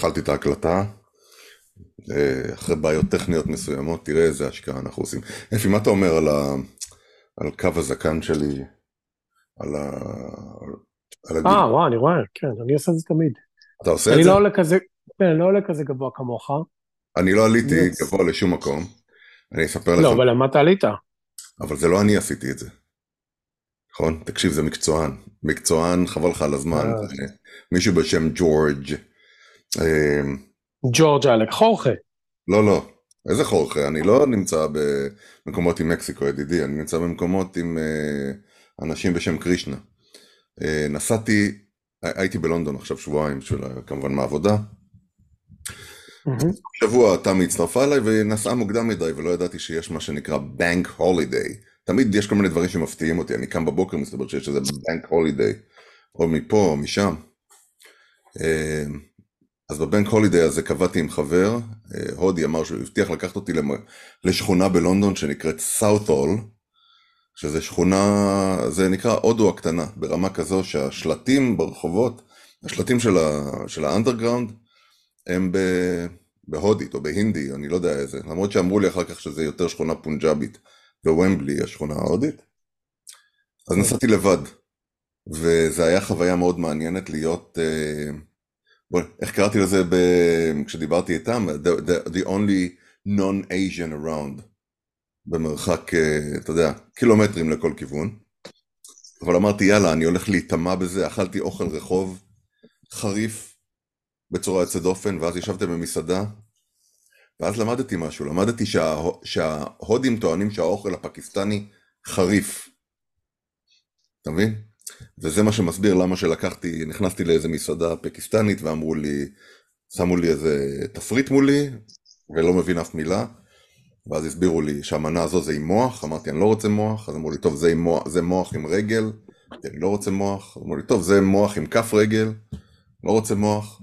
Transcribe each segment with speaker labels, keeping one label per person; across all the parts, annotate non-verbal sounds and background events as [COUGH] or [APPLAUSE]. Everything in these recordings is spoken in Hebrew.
Speaker 1: התחלתי את ההקלטה, אה, אחרי בעיות טכניות מסוימות, תראה איזה השקעה אנחנו עושים. אפי, מה אתה אומר על, ה... על קו הזקן שלי? על ה...
Speaker 2: על הגיל? אה, וואו, אני רואה, כן, אני עושה את זה תמיד.
Speaker 1: אתה עושה את
Speaker 2: זה?
Speaker 1: אני
Speaker 2: לא עולה כזה, כן, אני לא עולה כזה גבוה כמוך.
Speaker 1: אני לא עליתי גבוה לשום מקום. אני אספר לך.
Speaker 2: לא, אבל למה אתה עלית?
Speaker 1: אבל זה לא אני עשיתי את זה. נכון? תקשיב, זה מקצוען. מקצוען, חבל לך על הזמן. אה. מישהו בשם ג'ורג'.
Speaker 2: אה, ג'ורג' אלק, חורכה.
Speaker 1: לא, לא. איזה חורכה? אני לא נמצא במקומות עם מקסיקו, ידידי. אני נמצא במקומות עם אה, אנשים בשם קרישנה. נסעתי, הייתי בלונדון עכשיו שבועיים, של, כמובן מעבודה. שבוע תמי הצטרפה אליי ונסעה מוקדם מדי ולא ידעתי שיש מה שנקרא בנק הולידיי. תמיד יש כל מיני דברים שמפתיעים אותי, אני קם בבוקר מסתבר שיש איזה בנק הולידיי, או מפה או משם. אז בבנק הולידיי הזה קבעתי עם חבר, אה, הודי אמר שהוא הבטיח לקחת אותי לשכונה בלונדון שנקראת סאות'ול, שזה שכונה, זה נקרא הודו הקטנה, ברמה כזו שהשלטים ברחובות, השלטים של האנדרגראונד, הם בהודית או בהינדי, אני לא יודע איזה, למרות שאמרו לי אחר כך שזה יותר שכונה פונג'אבית בוומבלי, השכונה ההודית. אז נסעתי לבד, וזה היה חוויה מאוד מעניינת להיות, uh, איך קראתי לזה ב, כשדיברתי איתם? The, the, the only non-Asian around, במרחק, uh, אתה יודע, קילומטרים לכל כיוון. אבל אמרתי, יאללה, אני הולך להיטמע בזה, אכלתי אוכל רחוב חריף, בצורה יוצאת דופן, ואז ישבתם במסעדה, ואז למדתי משהו, למדתי שה, שההודים טוענים שהאוכל הפקיסטני חריף. אתה מבין? וזה מה שמסביר למה שלקחתי, נכנסתי לאיזה מסעדה פקיסטנית ואמרו לי, שמו לי איזה תפריט מולי, ולא מבין אף מילה, ואז הסבירו לי שהמנה הזו זה עם מוח, אמרתי אני לא רוצה מוח, אז אמרו לי טוב זה, מוח, זה מוח עם רגל, אני לא רוצה מוח, אמרו לי טוב זה מוח עם כף רגל, לא רוצה מוח,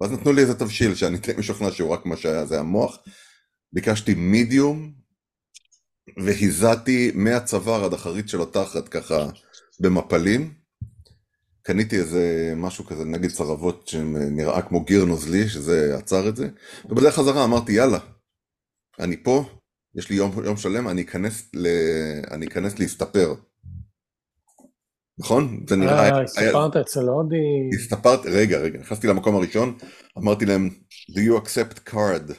Speaker 1: ואז נתנו לי איזה תבשיל שאני די משוכנע שהוא רק מה שהיה, זה המוח. ביקשתי מידיום, והזעתי מהצוואר עד החריץ של התחת ככה במפלים. קניתי איזה משהו כזה נגד צרבות שנראה כמו גיר נוזלי, שזה עצר את זה. ובדרך חזרה אמרתי יאללה, אני פה, יש לי יום, יום שלם, אני אכנס, ל... אני אכנס להסתפר. נכון?
Speaker 2: זה נראה... אה, הסתפרת אצל הודי...
Speaker 1: הסתפרת, רגע, רגע, נכנסתי למקום הראשון, אמרתי להם, do you accept card?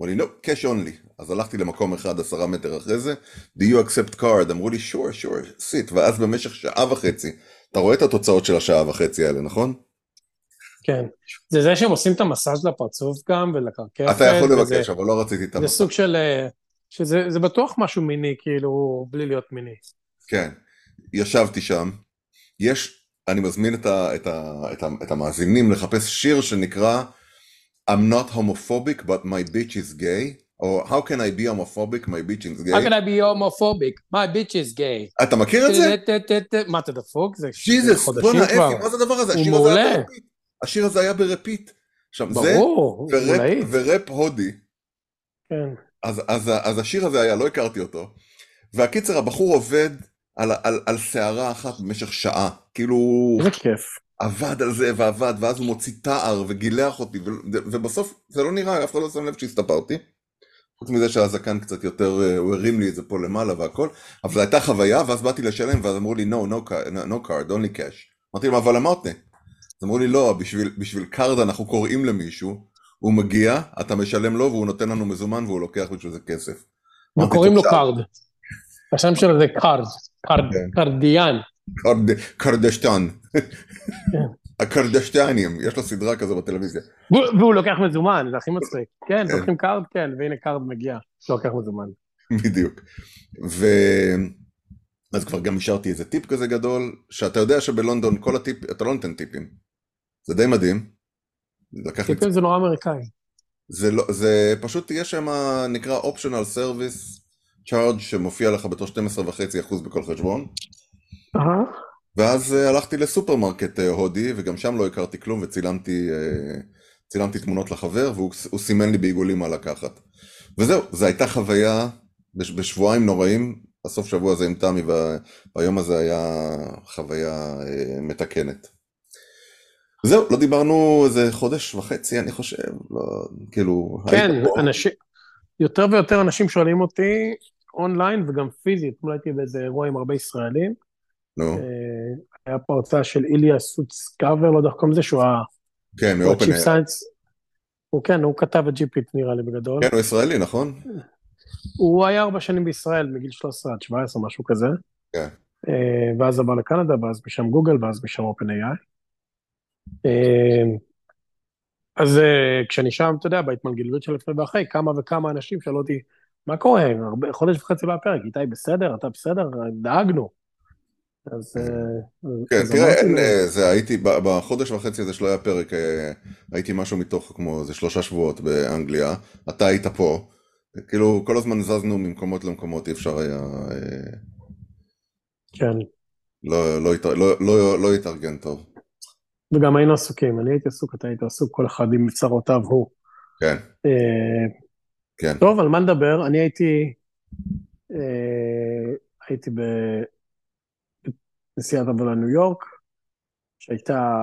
Speaker 1: אמרו לי, no, cash only. אז הלכתי למקום אחד עשרה מטר אחרי זה, do you accept card? אמרו לי, sure, sure, sit. ואז במשך שעה וחצי, אתה רואה את התוצאות של השעה וחצי האלה, נכון?
Speaker 2: כן. זה זה שהם עושים את המסאז' לפרצוף גם ולקרקפת.
Speaker 1: אתה יכול לבקש, אבל לא רציתי את
Speaker 2: המסאז'. זה סוג של... אה, שזה בטוח משהו מיני, כאילו, בלי להיות מיני.
Speaker 1: כן. ישבתי שם, יש, אני מזמין את, ה, את, ה, את, ה, את המאזינים לחפש שיר שנקרא I'm not homophobic but my bitch is gay או How can I be homophobic my bitch is gay
Speaker 2: How can I be homophobic my bitch is gay
Speaker 1: אתה מכיר את זה?
Speaker 2: מה אתה דפוק? זה
Speaker 1: חודשים כבר. מה זה הדבר הזה?
Speaker 2: הוא מעולה.
Speaker 1: השיר הזה היה ברפיט.
Speaker 2: עכשיו זה
Speaker 1: וראפ הודי.
Speaker 2: כן.
Speaker 1: אז השיר הזה היה, לא הכרתי אותו. והקיצר הבחור עובד על, על, על שערה אחת במשך שעה, כאילו...
Speaker 2: איזה כיף.
Speaker 1: עבד על זה ועבד, ואז הוא מוציא תער וגילח אותי, ובסוף זה לא נראה, אף אחד לא שם לב שהסתפרתי. חוץ מזה שהזקן קצת יותר, אה, הוא הרים לי את זה פה למעלה והכל, אבל זו הייתה חוויה, ואז באתי לשלם, ואז אמרו לי, no, no, no card, only cash. אמרתי להם, אבל אמרתי. אז אמרו לי, לא, בשביל, בשביל card אנחנו קוראים למישהו, הוא מגיע, אתה משלם לו, והוא נותן לנו מזומן, והוא לוקח בשביל זה כסף.
Speaker 2: וקוראים לו קארד. השם שלו זה קארד. קרדיאן.
Speaker 1: קרדשטן. הקרדשטנים, יש לו סדרה כזו בטלוויזיה.
Speaker 2: והוא לוקח מזומן, זה הכי מצחיק. [LAUGHS] כן, כן, לוקחים card, כן, והנה card מגיע, לוקח מזומן. [LAUGHS]
Speaker 1: בדיוק. ו... אז כבר גם השארתי איזה טיפ כזה גדול, שאתה יודע שבלונדון כל הטיפ, אתה לא נותן טיפים. זה די מדהים.
Speaker 2: טיפים זה נורא אמריקאי.
Speaker 1: זה, לא, זה פשוט, יש שם נקרא optional service צ'ארג' שמופיע לך בתור 12.5% בכל חשבון. ואז uh, הלכתי לסופרמרקט uh, הודי, וגם שם לא הכרתי כלום, וצילמתי uh, צילמתי תמונות לחבר, והוא סימן לי בעיגולים מה לקחת. וזהו, זו הייתה חוויה בש, בשבועיים נוראים, הסוף שבוע הזה עם תמי, והיום הזה היה חוויה מתקנת. זהו, לא דיברנו איזה חודש וחצי, אני חושב, לא, כאילו...
Speaker 2: כן, אנשים, יותר ויותר אנשים שואלים אותי אונליין וגם פיזית, אתמול הייתי באיזה אירוע עם הרבה ישראלים.
Speaker 1: נו.
Speaker 2: אה, היה פה הרצאה של איליה סוצקאבר, לא יודע איך קוראים לזה, שהוא ה...
Speaker 1: כן, מאופן
Speaker 2: הוא כן, הוא כתב את GPT נראה לי בגדול.
Speaker 1: כן, הוא ישראלי, נכון?
Speaker 2: הוא היה ארבע שנים בישראל, מגיל 13 עד 17, משהו כזה.
Speaker 1: כן.
Speaker 2: אה, ואז עבר לקנדה, ואז משם גוגל, ואז משם OpenAI. אה, אז כשאני שם, אתה יודע, בהתמנגלות של לפני ואחרי, כמה וכמה אנשים שאלו אותי, מה קורה? הרבה, חודש וחצי בפרק, איתי בסדר? אתה בסדר? דאגנו. אז...
Speaker 1: אה, כן, תראה, אין, אה, זה הייתי, בחודש וחצי הזה שלא היה פרק, אה, הייתי משהו מתוך כמו איזה שלושה שבועות באנגליה, אתה היית פה, כאילו כל הזמן זזנו ממקומות למקומות, אי אפשר היה...
Speaker 2: כן.
Speaker 1: לא, לא, לא, לא, לא התארגן טוב.
Speaker 2: וגם היינו עסוקים, אני הייתי עסוק, אתה היית עסוק, כל אחד עם צרותיו הוא.
Speaker 1: כן. כן.
Speaker 2: טוב, על מה נדבר? אני הייתי, הייתי נסיעת עבודה ניו יורק, שהייתה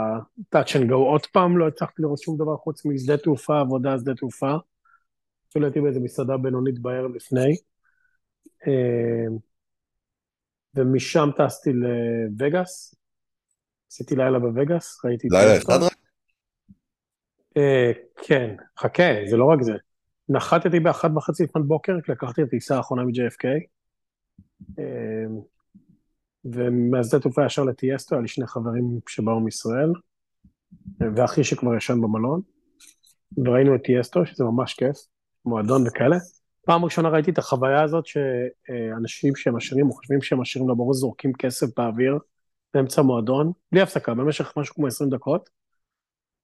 Speaker 2: touch and go עוד פעם, לא הצלחתי לראות שום דבר חוץ משדה תעופה, עבודה, שדה תעופה. אפילו הייתי באיזה מסעדה בינונית בערב לפני. אה, ומשם טסתי לווגאס, עשיתי לילה בווגאס, ראיתי...
Speaker 1: לילה אחד רק?
Speaker 2: אה, כן, חכה, זה לא רק זה. נחתתי באחת וחצי לפנות בוקר, לקחתי את הטיסה האחרונה מ-JFK. ומהשדה תעופה ישר לטיאסטו, היה לי שני חברים שבאו מישראל, ואחי שכבר ישן במלון, וראינו את טיאסטו, שזה ממש כיף, מועדון וכאלה. פעם ראשונה ראיתי את החוויה הזאת שאנשים שהם עשירים, או חושבים שהם עשירים לבראש, זורקים כסף באוויר באמצע מועדון, בלי הפסקה, במשך משהו כמו 20 דקות.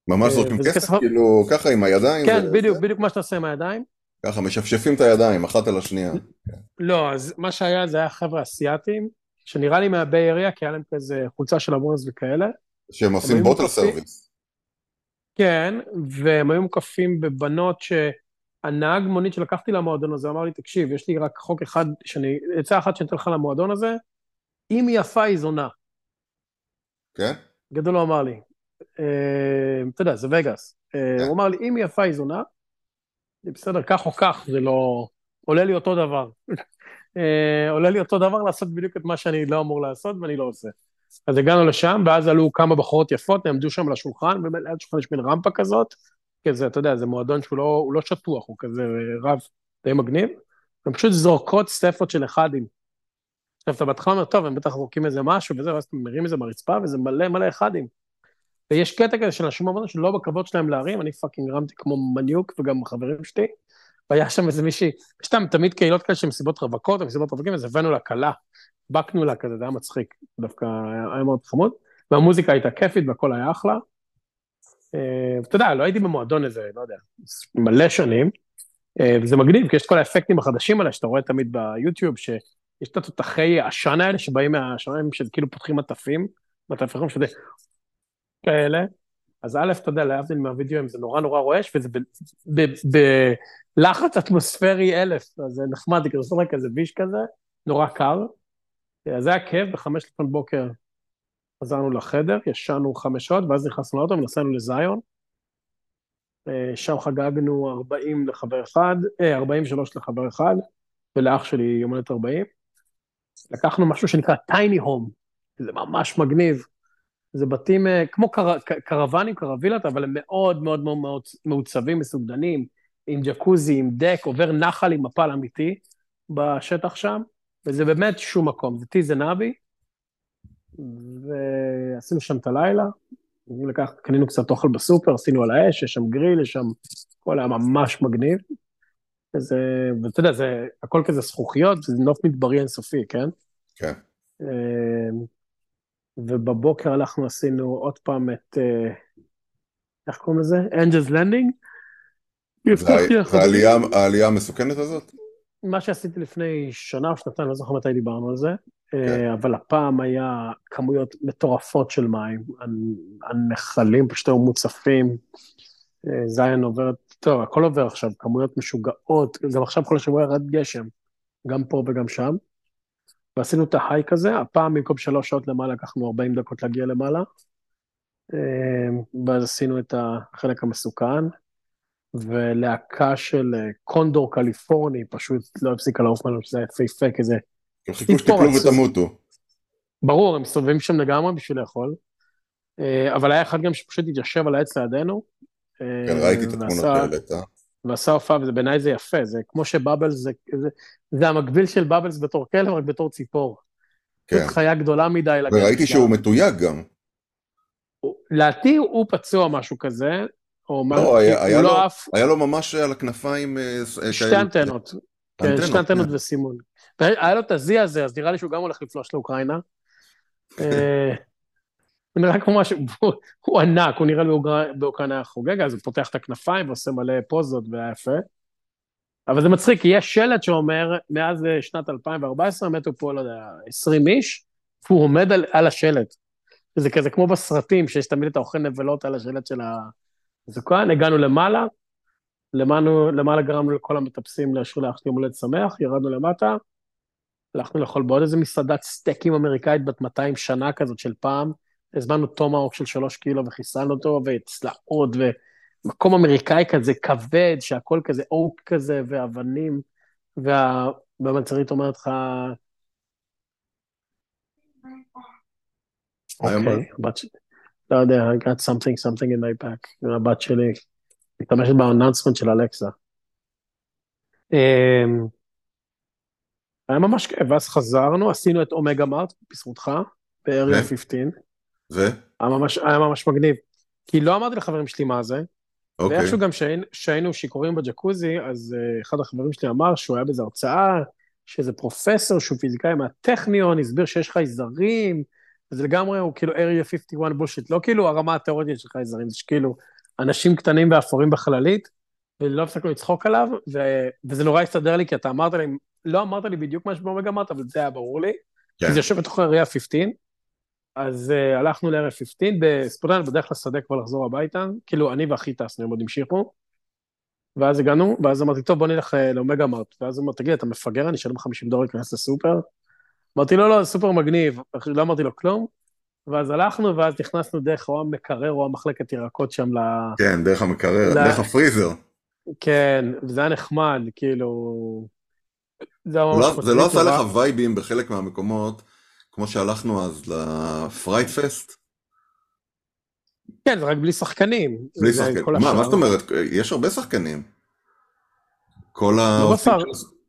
Speaker 1: ממש אה, זורקים כסף? כסף? כאילו ככה עם הידיים?
Speaker 2: כן, ו... בדיוק, בדיוק מה שאתה עושה עם הידיים.
Speaker 1: ככה, משפשפים את הידיים, אחת על השנייה.
Speaker 2: לא, אז מה שהיה זה היה חבר'ה אסיאתים, שנראה לי מה-Bay Area, כי היה להם כזה חולצה של הווריורס וכאלה.
Speaker 1: שהם עושים bottle service.
Speaker 2: כן, והם היו מוקפים בבנות שהנהג מונית שלקחתי למועדון הזה אמר לי, תקשיב, יש לי רק חוק אחד, שאני, עצה אחת שאני אתן לך למועדון הזה, אם היא יפה היא זונה.
Speaker 1: כן?
Speaker 2: גדול הוא אמר לי. אה, אתה יודע, זה וגאס. אה, כן. הוא אמר לי, אם היא יפה היא זונה, בסדר, כך או כך, זה לא... עולה לי אותו דבר. אה, עולה לי אותו דבר לעשות בדיוק את מה שאני לא אמור לעשות ואני לא עושה. אז הגענו לשם, ואז עלו כמה בחורות יפות, נעמדו שם על השולחן, וליד השולחן יש מין רמפה כזאת, כזה, אתה יודע, זה מועדון שהוא לא, לא שטוח, הוא כזה רב די מגניב, הן פשוט זורקות סטפות של אחדים. עכשיו, אתה בהתחלה אומר, טוב, הם בטח זורקים איזה משהו וזה, ואז אתה מרים איזה מהרצפה, וזה מלא מלא אחדים. ויש קטע כזה של אנשים אמרנו שלא בכבוד שלהם להרים, אני פאקינג רמתי כמו מניוק, וגם חברים שלי, והיה שם איזה מישהי, יש להם תמיד קהילות כאלה של מסיבות רווקות, מסיבות רווקים, אז הבאנו לה כלה, פינקנו לה כזה, זה היה מצחיק, דווקא היה, היה מאוד חמוד, והמוזיקה הייתה כיפית והכל היה אחלה. אה, ואתה יודע, לא הייתי במועדון איזה, לא יודע, מלא שנים, אה, וזה מגניב, כי יש את כל האפקטים החדשים האלה שאתה רואה תמיד ביוטיוב, שיש את התותחי העשן האלה שבאים מהשמיים, שכאילו פותחים מטפים, מטפים שזה כאלה, אז א', אתה יודע, להבדיל מהווידאוים זה נורא נורא רועש, וזה בלחץ אטמוספרי אלף, אז זה נחמד, זה כזה ביש כזה, נורא קר. אז זה היה כיף, בחמש לפנות בוקר חזרנו לחדר, ישנו חמש שעות, ואז נכנסנו לאוטו ונסענו לזיון. אה, שם חגגנו 40 לחבר אחד, אה, 43 לחבר אחד, ולאח שלי יום הולדת 40. לקחנו משהו שנקרא טייני הום, זה ממש מגניב. זה בתים אה, כמו קר, קרוונים, קרווילות, אבל הם מאוד מאוד מאוד מעוצבים, מסוגדנים, עם ג'קוזי, עם דק, עובר נחל עם מפל אמיתי בשטח שם, וזה באמת שום מקום, זה טי זנבי, ועשינו שם את הלילה, לקח, קנינו קצת אוכל בסופר, עשינו על האש, יש שם גריל, יש שם, הכל היה ממש מגניב. וזה, ואתה יודע, זה הכל כזה זכוכיות, זה נוף מדברי אינסופי, כן?
Speaker 1: כן.
Speaker 2: ובבוקר אנחנו עשינו עוד פעם את, אה, איך קוראים לזה? Angels Landing.
Speaker 1: העלייה המסוכנת הזאת?
Speaker 2: מה שעשיתי לפני שנה או שנתיים, לא זוכר מתי דיברנו על זה, אה, כן. אבל הפעם היה כמויות מטורפות של מים, הנחלים פשוט היו מוצפים, אה, זיין עוברת, טוב, הכל עובר עכשיו, כמויות משוגעות, גם עכשיו כל השבוע ירד גשם, גם פה וגם שם. ועשינו את ההייק הזה, הפעם במקום שלוש שעות למעלה לקחנו 40 דקות להגיע למעלה. ואז עשינו את החלק המסוכן, ולהקה של קונדור קליפורני פשוט לא הפסיקה לעוף לנו, שזה היה יפהפה כזה.
Speaker 1: הם חיכו שתיפלו ותמותו.
Speaker 2: ברור, הם מסתובבים שם לגמרי בשביל לאכול. אבל היה אחד גם שפשוט התיישב על העץ לידינו.
Speaker 1: כן, ראיתי את התמונות האלה, אה?
Speaker 2: ועשה הופעה, ובעיניי זה יפה, זה כמו שבאבלס, זה, זה, זה המקביל של באבלס בתור כלב, רק בתור ציפור. כן. חיה גדולה מדי.
Speaker 1: וראיתי שהוא מתויג גם.
Speaker 2: לדעתי הוא פצוע משהו כזה, או
Speaker 1: מה, לא, היה, היה, לא לו, אף... היה לו ממש על הכנפיים... אה,
Speaker 2: שתי אנטנות. כן, שתי אנטנות כן. וסימון. היה לו את הזי הזה, אז נראה לי שהוא גם הולך לפלוש לאוקראינה. [LAUGHS] הוא נראה כמו משהו, הוא ענק, הוא נראה לי באוקראינה חוגג, אז הוא פותח את הכנפיים ועושה מלא פוזות והיה יפה. אבל זה מצחיק, כי יש שלט שאומר, מאז אה, שנת 2014 מתו פה, לא יודע, 20 איש, והוא עומד על, על השלט. זה כזה כמו בסרטים, שיש תמיד את האוכל נבלות על השלט של הזוקן, הגענו למעלה, למענו, למעלה גרמנו לכל המטפסים לאשרו לאח שלי הולדת שמח, ירדנו למטה, הלכנו לאכול בעוד איזה מסעדת סטייקים אמריקאית בת 200 שנה כזאת של פעם, הזמנו טומאוק של שלוש קילו וחיסלנו אותו, וצלעות, ומקום אמריקאי כזה כבד, שהכל כזה oak כזה, ואבנים, והמלצרית אומרת לך, אוקיי, הבת שלי, לא יודע, I got something, something in my back, הבת שלי, מתמשת באנאונסמנט של אלכסה. אמ, היה ממש כיף, ואז חזרנו, עשינו את אומגה מארט, בזכותך, ב-Area 15.
Speaker 1: ו?
Speaker 2: היה ממש, היה ממש מגניב. כי לא אמרתי לחברים שלי מה זה, אוקיי. ואיכשהו גם כשהיינו שיכורים בג'קוזי, אז uh, אחד החברים שלי אמר שהוא היה באיזו הרצאה, שאיזה פרופסור שהוא פיזיקאי מהטכניון, הסביר שיש חייזרים, וזה לגמרי, הוא כאילו area 51 בושיט, לא כאילו הרמה התיאורטית של חייזרים, זה שכאילו אנשים קטנים ואפורים בחללית, ולא הפסקנו לצחוק עליו, ו... וזה נורא הסתדר לי, כי אתה אמרת לי, לא אמרת לי בדיוק מה שבאומגה אמרת, אבל זה היה ברור לי, כן. כי זה יושב בתוך area 15, אז uh, הלכנו לערב 15, בספורטן בדרך לשדה כבר לחזור הביתה, כאילו אני ואחי טסנו, הם עוד המשיכו, ואז הגענו, ואז אמרתי, טוב, בוא נלך uh, לאומגה מארט, ואז הוא אמר, תגיד, אתה מפגר, אני אשלם 50 דולר להיכנס לסופר? אמרתי, לא, לא, סופר מגניב, לא אמרתי לו כלום, ואז הלכנו, ואז נכנסנו דרך או המקרר או המחלקת ירקות שם ל...
Speaker 1: כן, דרך המקרר, ל... דרך הפריזר.
Speaker 2: כן, וזה היה נחמד, כאילו...
Speaker 1: זה, לא, זה לא עשה לך וייבים בחלק מהמקומות, כמו שהלכנו אז לפרייט פסט?
Speaker 2: כן, זה רק בלי שחקנים.
Speaker 1: בלי שחקנים. מה, מה זאת אומרת? יש הרבה שחקנים. כל, לא ה...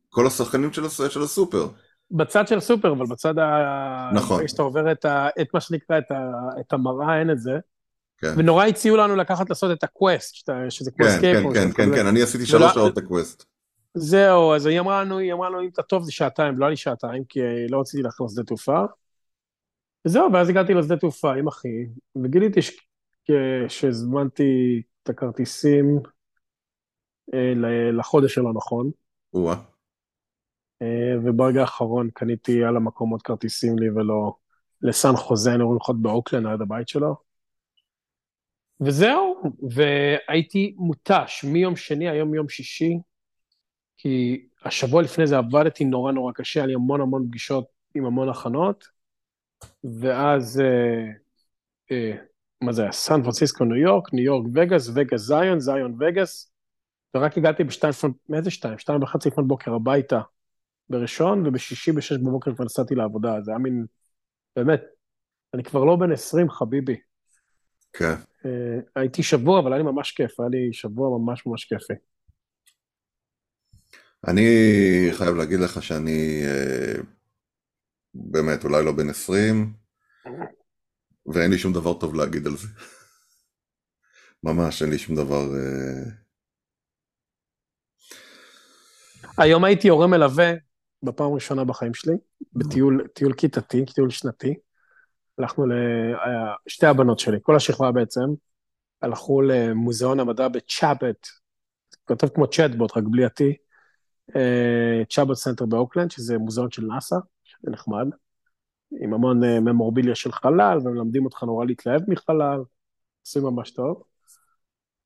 Speaker 1: כל השחקנים של, של הסופר.
Speaker 2: בצד של הסופר, אבל בצד ה...
Speaker 1: נכון.
Speaker 2: כשאתה עובר את, ה... את מה שנקרא, את, ה... את המראה, אין את זה. כן. ונורא הציעו לנו לקחת לעשות את הקווסט, שזה כמו
Speaker 1: כן, כן, כן, כן, כן, אני עשיתי שלוש שעות את הקווסט.
Speaker 2: זהו, אז היא אמרה לנו, היא אמרה לנו, אם אתה טוב זה שעתיים, לא היה לי שעתיים, כי לא רציתי ללכת לשדה תעופה. וזהו, ואז הגעתי לשדה תעופה עם אחי, וגיליתי שהזמנתי את הכרטיסים אה, לחודש הלא נכון. אה, וברגע האחרון קניתי על המקום עוד כרטיסים לי ולא לסן חוזה, היינו לנחות באוקלן עד הבית שלו. וזהו, והייתי מותש מיום שני, היום יום שישי, כי השבוע לפני זה עבדתי נורא נורא קשה, היה לי המון המון פגישות עם המון הכנות, ואז, אה, אה, מה זה היה? סן פרנסיסקו, ניו יורק, ניו יורק, וגאס, וגאס, זיון, זיון, וגאס, ורק הגעתי בשתיים, מאיזה שתיים? שתיים וחצי לפנות בוקר הביתה בראשון, ובשישי בשש בבוקר כבר נסעתי לעבודה, זה היה מין, באמת, אני כבר לא בן עשרים, חביבי.
Speaker 1: כן.
Speaker 2: אה, הייתי שבוע, אבל היה לי ממש כיף, היה לי שבוע ממש ממש כיפי.
Speaker 1: אני חייב להגיד לך שאני אה, באמת אולי לא בן 20, ואין לי שום דבר טוב להגיד על זה. ממש אין לי שום דבר... אה,
Speaker 2: היום הייתי הורה מלווה בפעם הראשונה בחיים שלי, בטיול טיול כיתתי, טיול שנתי. הלכנו לשתי הבנות שלי, כל השכבה בעצם, הלכו למוזיאון המדע בצ'אבט, כותב כמו צ'אטבוט, רק בלי ה-T, צ'אבוט סנטר באוקלנד, שזה מוזיאון של נאסא, שזה נחמד, עם המון uh, memorabilia של חלל, ומלמדים אותך נורא להתלהב מחלל, עושים ממש טוב.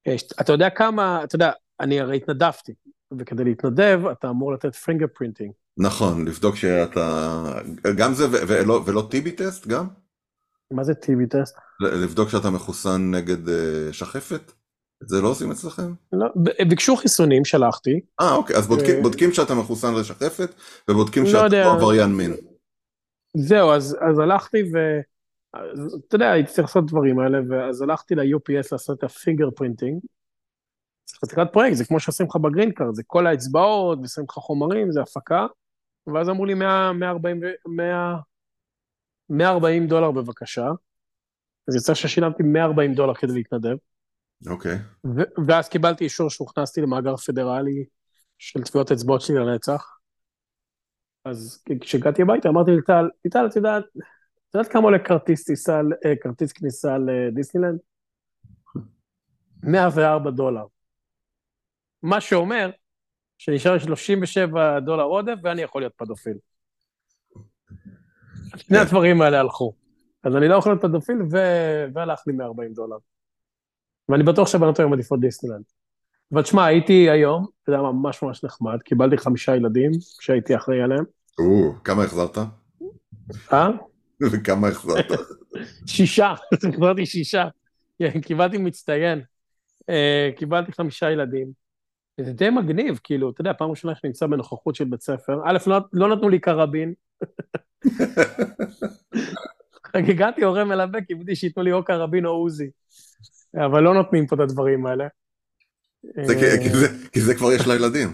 Speaker 2: Uh, אתה יודע כמה, אתה יודע, אני הרי התנדבתי, וכדי להתנדב אתה אמור לתת fingerprinting.
Speaker 1: נכון, לבדוק שאתה, גם זה ולא, ולא טיבי טסט גם?
Speaker 2: מה זה TB test?
Speaker 1: לבדוק שאתה מחוסן נגד uh, שחפת? את זה לא עושים אצלכם?
Speaker 2: לא, ביקשו חיסונים, שלחתי.
Speaker 1: אה, אוקיי, אז בודקים, בודקים שאתה מחוסן לשחפת, ובודקים לא שאתה לא עבריין מין.
Speaker 2: זהו, אז, אז הלכתי ו... אתה יודע, הייתי צריך לעשות דברים האלה, ואז הלכתי ל-UPS לעשות את ה-fingerprinting. חתיכת פרויקט, זה כמו שעושים לך ב-green card, זה כל האצבעות, ושמים לך חומרים, זה הפקה, ואז אמרו לי 100, 140, 100, 140 דולר בבקשה, אז יצא ששילמתי 140 דולר כדי להתנדב.
Speaker 1: אוקיי. Okay.
Speaker 2: ואז קיבלתי אישור שהוכנסתי למאגר פדרלי של טביעות אצבעות שלי לנצח. אז כשהגעתי הביתה אמרתי לטל, ליטל, את יודעת, את יודעת כמה עולה כרטיס טיסה, אה, כרטיס כניסה לדיסנילנד? 104 דולר. מה שאומר שנשאר 37 דולר עודף ואני יכול להיות פדופיל. שני הדברים האלה הלכו. אז אני לא יכול להיות פדופיל ו... והלך לי 140 דולר. ואני בטוח שהבנות היום עדיפות דיסנילנד. אבל תשמע, הייתי היום, אתה יודע, ממש ממש נחמד, קיבלתי חמישה ילדים שהייתי אחראי עליהם.
Speaker 1: או, כמה החזרת?
Speaker 2: אה? [LAUGHS]
Speaker 1: וכמה החזרת?
Speaker 2: שישה, [LAUGHS] החזרתי שישה. כן, קיבלתי מצטיין. אה, קיבלתי חמישה ילדים. זה די מגניב, כאילו, אתה יודע, פעם ראשונה שאני נמצא בנוכחות של בית ספר, א', לא, לא נתנו לי קרבין. [LAUGHS] הגעתי הורה מלווה, קיבלתי שייתנו לי או קרבין או עוזי. אבל לא נותנים פה את הדברים האלה.
Speaker 1: זה כי זה כבר יש לילדים.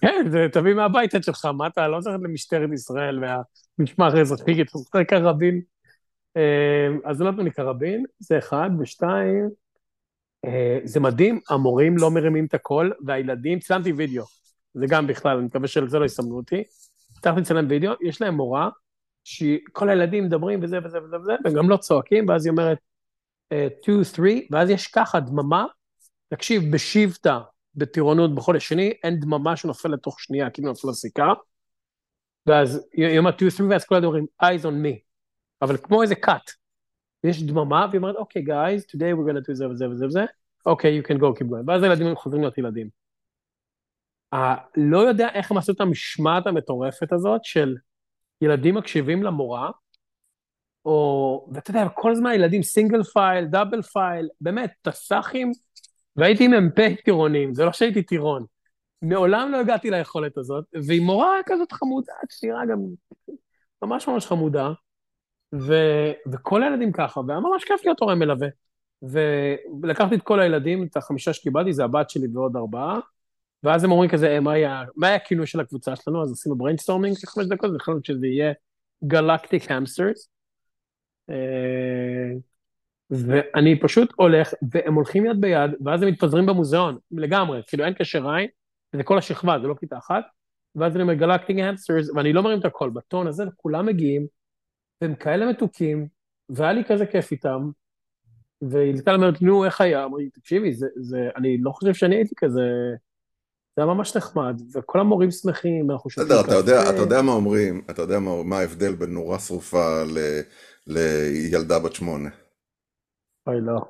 Speaker 2: כן, זה תביא מהבית את שלך, מה אתה לא צריך למשטרת ישראל והמשמר האזרחי, אתה צריך קרבין. אה, אז לא נתנו לי קרבין, זה אחד, ושתיים, אה, זה מדהים, המורים לא מרימים את הקול, והילדים, צילמתי וידאו, זה גם בכלל, אני מקווה שלזה לא יסמנו אותי. הצלחתי לצלם וידאו, יש להם מורה, שכל הילדים מדברים וזה וזה וזה וזה, והם גם לא צועקים, ואז היא אומרת, 2, uh, 3, ואז יש ככה דממה, תקשיב, בשבטה, בטירונות בחודש שני, אין דממה שנופלת תוך שנייה, כאילו נופלה סיכה, ואז היא אומרת 2, 3, ואז כל הדברים, eyes on me, אבל כמו איזה cut, יש דממה, והיא אומרת, אוקיי, guys, today we're gonna do זה וזה וזה וזה, אוקיי, you can go, keep going, ואז הילדים חוזרים להיות ילדים. לא יודע איך הם עשו את המשמעת המטורפת הזאת של ילדים מקשיבים למורה, או, ואתה יודע, כל הזמן ילדים single file, double file, באמת, מסדרים, והייתי מ"פ טירונים, זה לא שהייתי טירון. מעולם לא הגעתי ליכולת הזאת, והיא מורה כזאת חמודה, צעירה גם, ממש ממש חמודה, ו, וכל הילדים ככה, והיה ממש כיף להיות הורה מלווה. ולקחתי את כל הילדים, את החמישה שקיבלתי, זה הבת שלי ועוד ארבעה, ואז הם אומרים כזה, אה, מה היה, מה היה הכינוי של הקבוצה שלנו? אז עשינו brainstorming של חמש דקות, והחלטנו שזה יהיה Galactic Hamsters. אה, ואני פשוט הולך, והם הולכים יד ביד, ואז הם מתפזרים במוזיאון, לגמרי, כאילו אין קשר עין, זה כל השכבה, זה לא כיתה אחת, ואז אני אומר Galactic Hamsters, ואני לא מרים את הקול, בטון הזה, וכולם מגיעים, והם כאלה מתוקים, והיה לי כזה כיף איתם, וליטל אומרת, נו, איך היה? אמרתי, תקשיבי, זה, זה, אני לא חושב שאני הייתי כזה... זה היה ממש נחמד, וכל המורים שמחים, אנחנו
Speaker 1: שותים בסדר, אתה יודע, אתה יודע מה אומרים, אתה יודע מה, ההבדל בין נורה שרופה ל, לילדה בת שמונה.
Speaker 2: אוי, לא.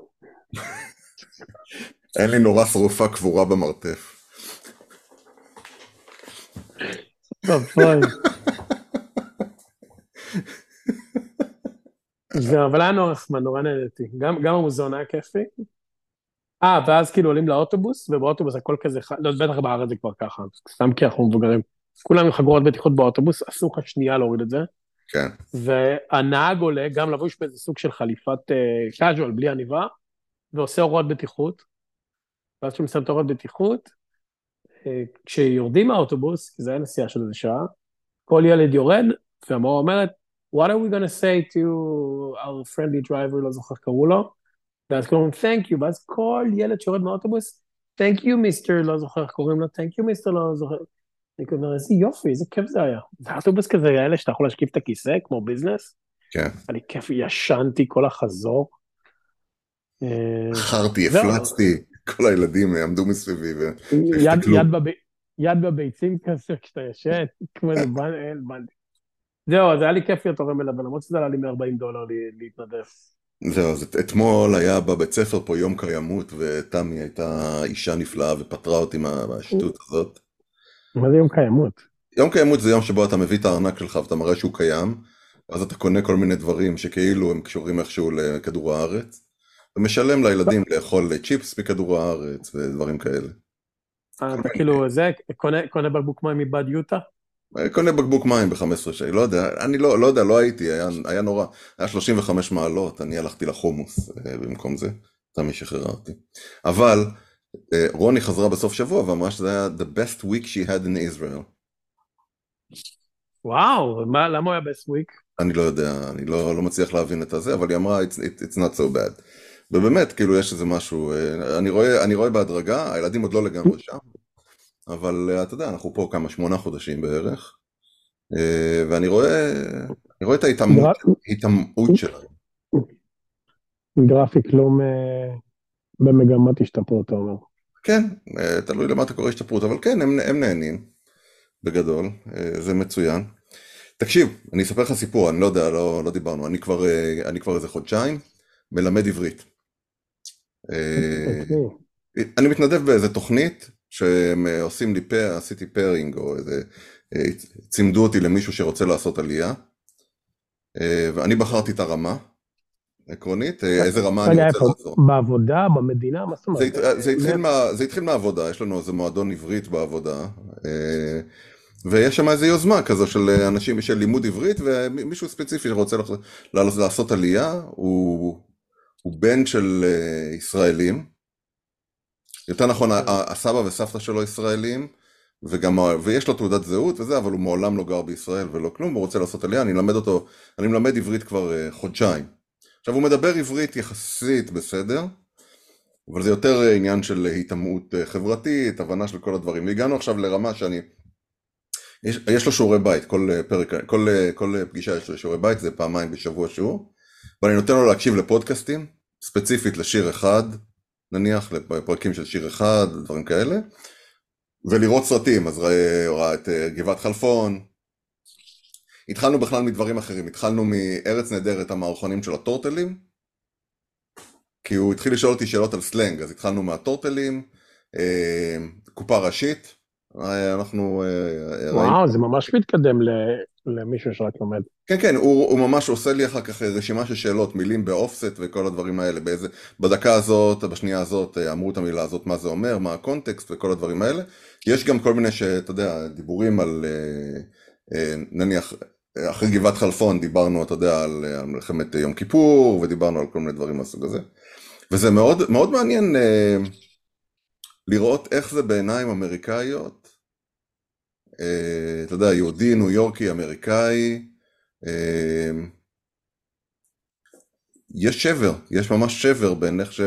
Speaker 1: אין לי נורה שרופה קבורה במרתף.
Speaker 2: זהו, אבל היה נורא נחמד, נורא נהניתי. גם המוזיאון היה כיפי, אה, ואז כאילו עולים לאוטובוס, ובאוטובוס הכל כזה, לא, בטח בארץ זה כבר ככה, סתם כי אנחנו מבוגרים. כולם עם חגורות בטיחות באוטובוס, אסור לך שנייה להוריד את זה.
Speaker 1: כן.
Speaker 2: והנהג עולה, גם לבוש באיזה סוג של חליפת קאז'ואל, uh, בלי עניבה, ועושה הוראות בטיחות. ואז כשהוא מסיים את הוראות בטיחות, uh, כשיורדים מהאוטובוס, כי זה היה נסיעה של איזה שעה, כל ילד יורד, והמורה אומרת, what are we gonna say to our friendly driver, לא זוכר איך קראו לו, ואז קוראים thank you, ואז כל ילד שיורד מהאוטובוס, thank you מיסטר, לא זוכר איך קוראים לו, thank you מיסטר, לא זוכר. אני אומר, איזה יופי, איזה כיף זה היה. זה אוטובוס כזה, אלה שאתה יכול להשקיף את הכיסא, כמו ביזנס.
Speaker 1: כן.
Speaker 2: אני כיף, ישנתי כל החזור.
Speaker 1: חרתי, הפלצתי, כל הילדים עמדו מסביבי
Speaker 2: והסתכלו. יד בביצים כזה, כשאתה ישן, כמו איזה בנד. זהו, זה היה לי כיף להיות הורה מלווה, למרות שזה עלה לי מ-40 דולר להתנדב.
Speaker 1: זהו, אז אתמול היה בבית ספר פה יום קיימות, ותמי הייתה אישה נפלאה ופטרה אותי מהשטות הזאת.
Speaker 2: מה זה יום קיימות?
Speaker 1: יום קיימות זה יום שבו אתה מביא את הארנק שלך ואתה מראה שהוא קיים, אז אתה קונה כל מיני דברים שכאילו הם קשורים איכשהו לכדור הארץ, ומשלם לילדים [LAUGHS] לאכול צ'יפס מכדור הארץ ודברים כאלה.
Speaker 2: אתה כאילו, זה, קונה בקבוק מים מבד יוטה?
Speaker 1: קונה בקבוק מים ב-15 שקל, לא יודע, אני לא, לא יודע, לא הייתי, היה, היה נורא, היה 35 מעלות, אני הלכתי לחומוס אה, במקום זה, תמי שחררה אותי. אבל אה, רוני חזרה בסוף שבוע ואמרה שזה היה the best week she had in Israel.
Speaker 2: וואו, מה, למה הוא היה best week?
Speaker 1: אני לא יודע, אני לא, לא מצליח להבין את הזה, אבל היא אמרה it's, it, it's not so bad. ובאמת, כאילו יש איזה משהו, אה, אני רואה, אני רואה בהדרגה, הילדים עוד לא לגמרי שם, אבל אתה יודע, אנחנו פה כמה, שמונה חודשים בערך, ואני רואה, אני רואה את ההיטמעות שלהם.
Speaker 2: גרפיק לא במגמת השתפרות, אתה אומר.
Speaker 1: כן, תלוי למה אתה קורא השתפרות, אבל כן, הם, הם נהנים, בגדול, זה מצוין. תקשיב, אני אספר לך סיפור, אני לא יודע, לא, לא דיברנו, אני כבר, אני כבר איזה חודשיים מלמד עברית. Okay. אני מתנדב באיזה תוכנית שהם עושים לי פר, עשיתי פארינג או איזה, צימדו אותי למישהו שרוצה לעשות עלייה, ואני בחרתי את הרמה, עקרונית, איזה רמה אני רוצה לעשות.
Speaker 2: בעבודה, במדינה, מה זאת אומרת?
Speaker 1: זה התחיל מהעבודה, יש לנו איזה מועדון עברית בעבודה, ויש שם איזו יוזמה כזו של אנשים של לימוד עברית, ומישהו ספציפי שרוצה לעשות עלייה, הוא בן של ישראלים, יותר נכון, הסבא וסבתא שלו ישראלים, וגם, ויש לו תעודת זהות וזה, אבל הוא מעולם לא גר בישראל ולא כלום, הוא רוצה לעשות עלייה, אני מלמד אותו, אני מלמד עברית כבר חודשיים. עכשיו הוא מדבר עברית יחסית בסדר, אבל זה יותר עניין של היטמעות חברתית, הבנה של כל הדברים. והגענו עכשיו לרמה שאני, יש, יש לו שיעורי בית, כל פרק, כל, כל פגישה יש לו שיעורי בית, זה פעמיים בשבוע שיעור, ואני נותן לו להקשיב לפודקאסטים, ספציפית לשיר אחד, נניח לפרקים של שיר אחד, דברים כאלה, ולראות סרטים, אז ראה את גבעת חלפון, התחלנו בכלל מדברים אחרים, התחלנו מארץ נהדרת המערכונים של הטורטלים, כי הוא התחיל לשאול אותי שאלות על סלנג, אז התחלנו מהטורטלים, קופה ראשית, אנחנו...
Speaker 2: וואו, זה ממש מתקדם למישהו שרק לומד.
Speaker 1: כן, כן, הוא, הוא ממש עושה לי אחר כך רשימה של שאלות, מילים באופסט וכל הדברים האלה, באיזה, בדקה הזאת, בשנייה הזאת, אמרו את המילה הזאת, מה זה אומר, מה הקונטקסט וכל הדברים האלה. יש גם כל מיני שאתה יודע, דיבורים על, נניח, אחרי גבעת חלפון דיברנו, אתה יודע, על, על מלחמת יום כיפור, ודיברנו על כל מיני דברים מהסוג הזה. וזה מאוד, מאוד מעניין אה, לראות איך זה בעיניים אמריקאיות, אה, אתה יודע, יהודי, ניו יורקי, אמריקאי, אה, יש שבר, יש ממש שבר בין איך ש...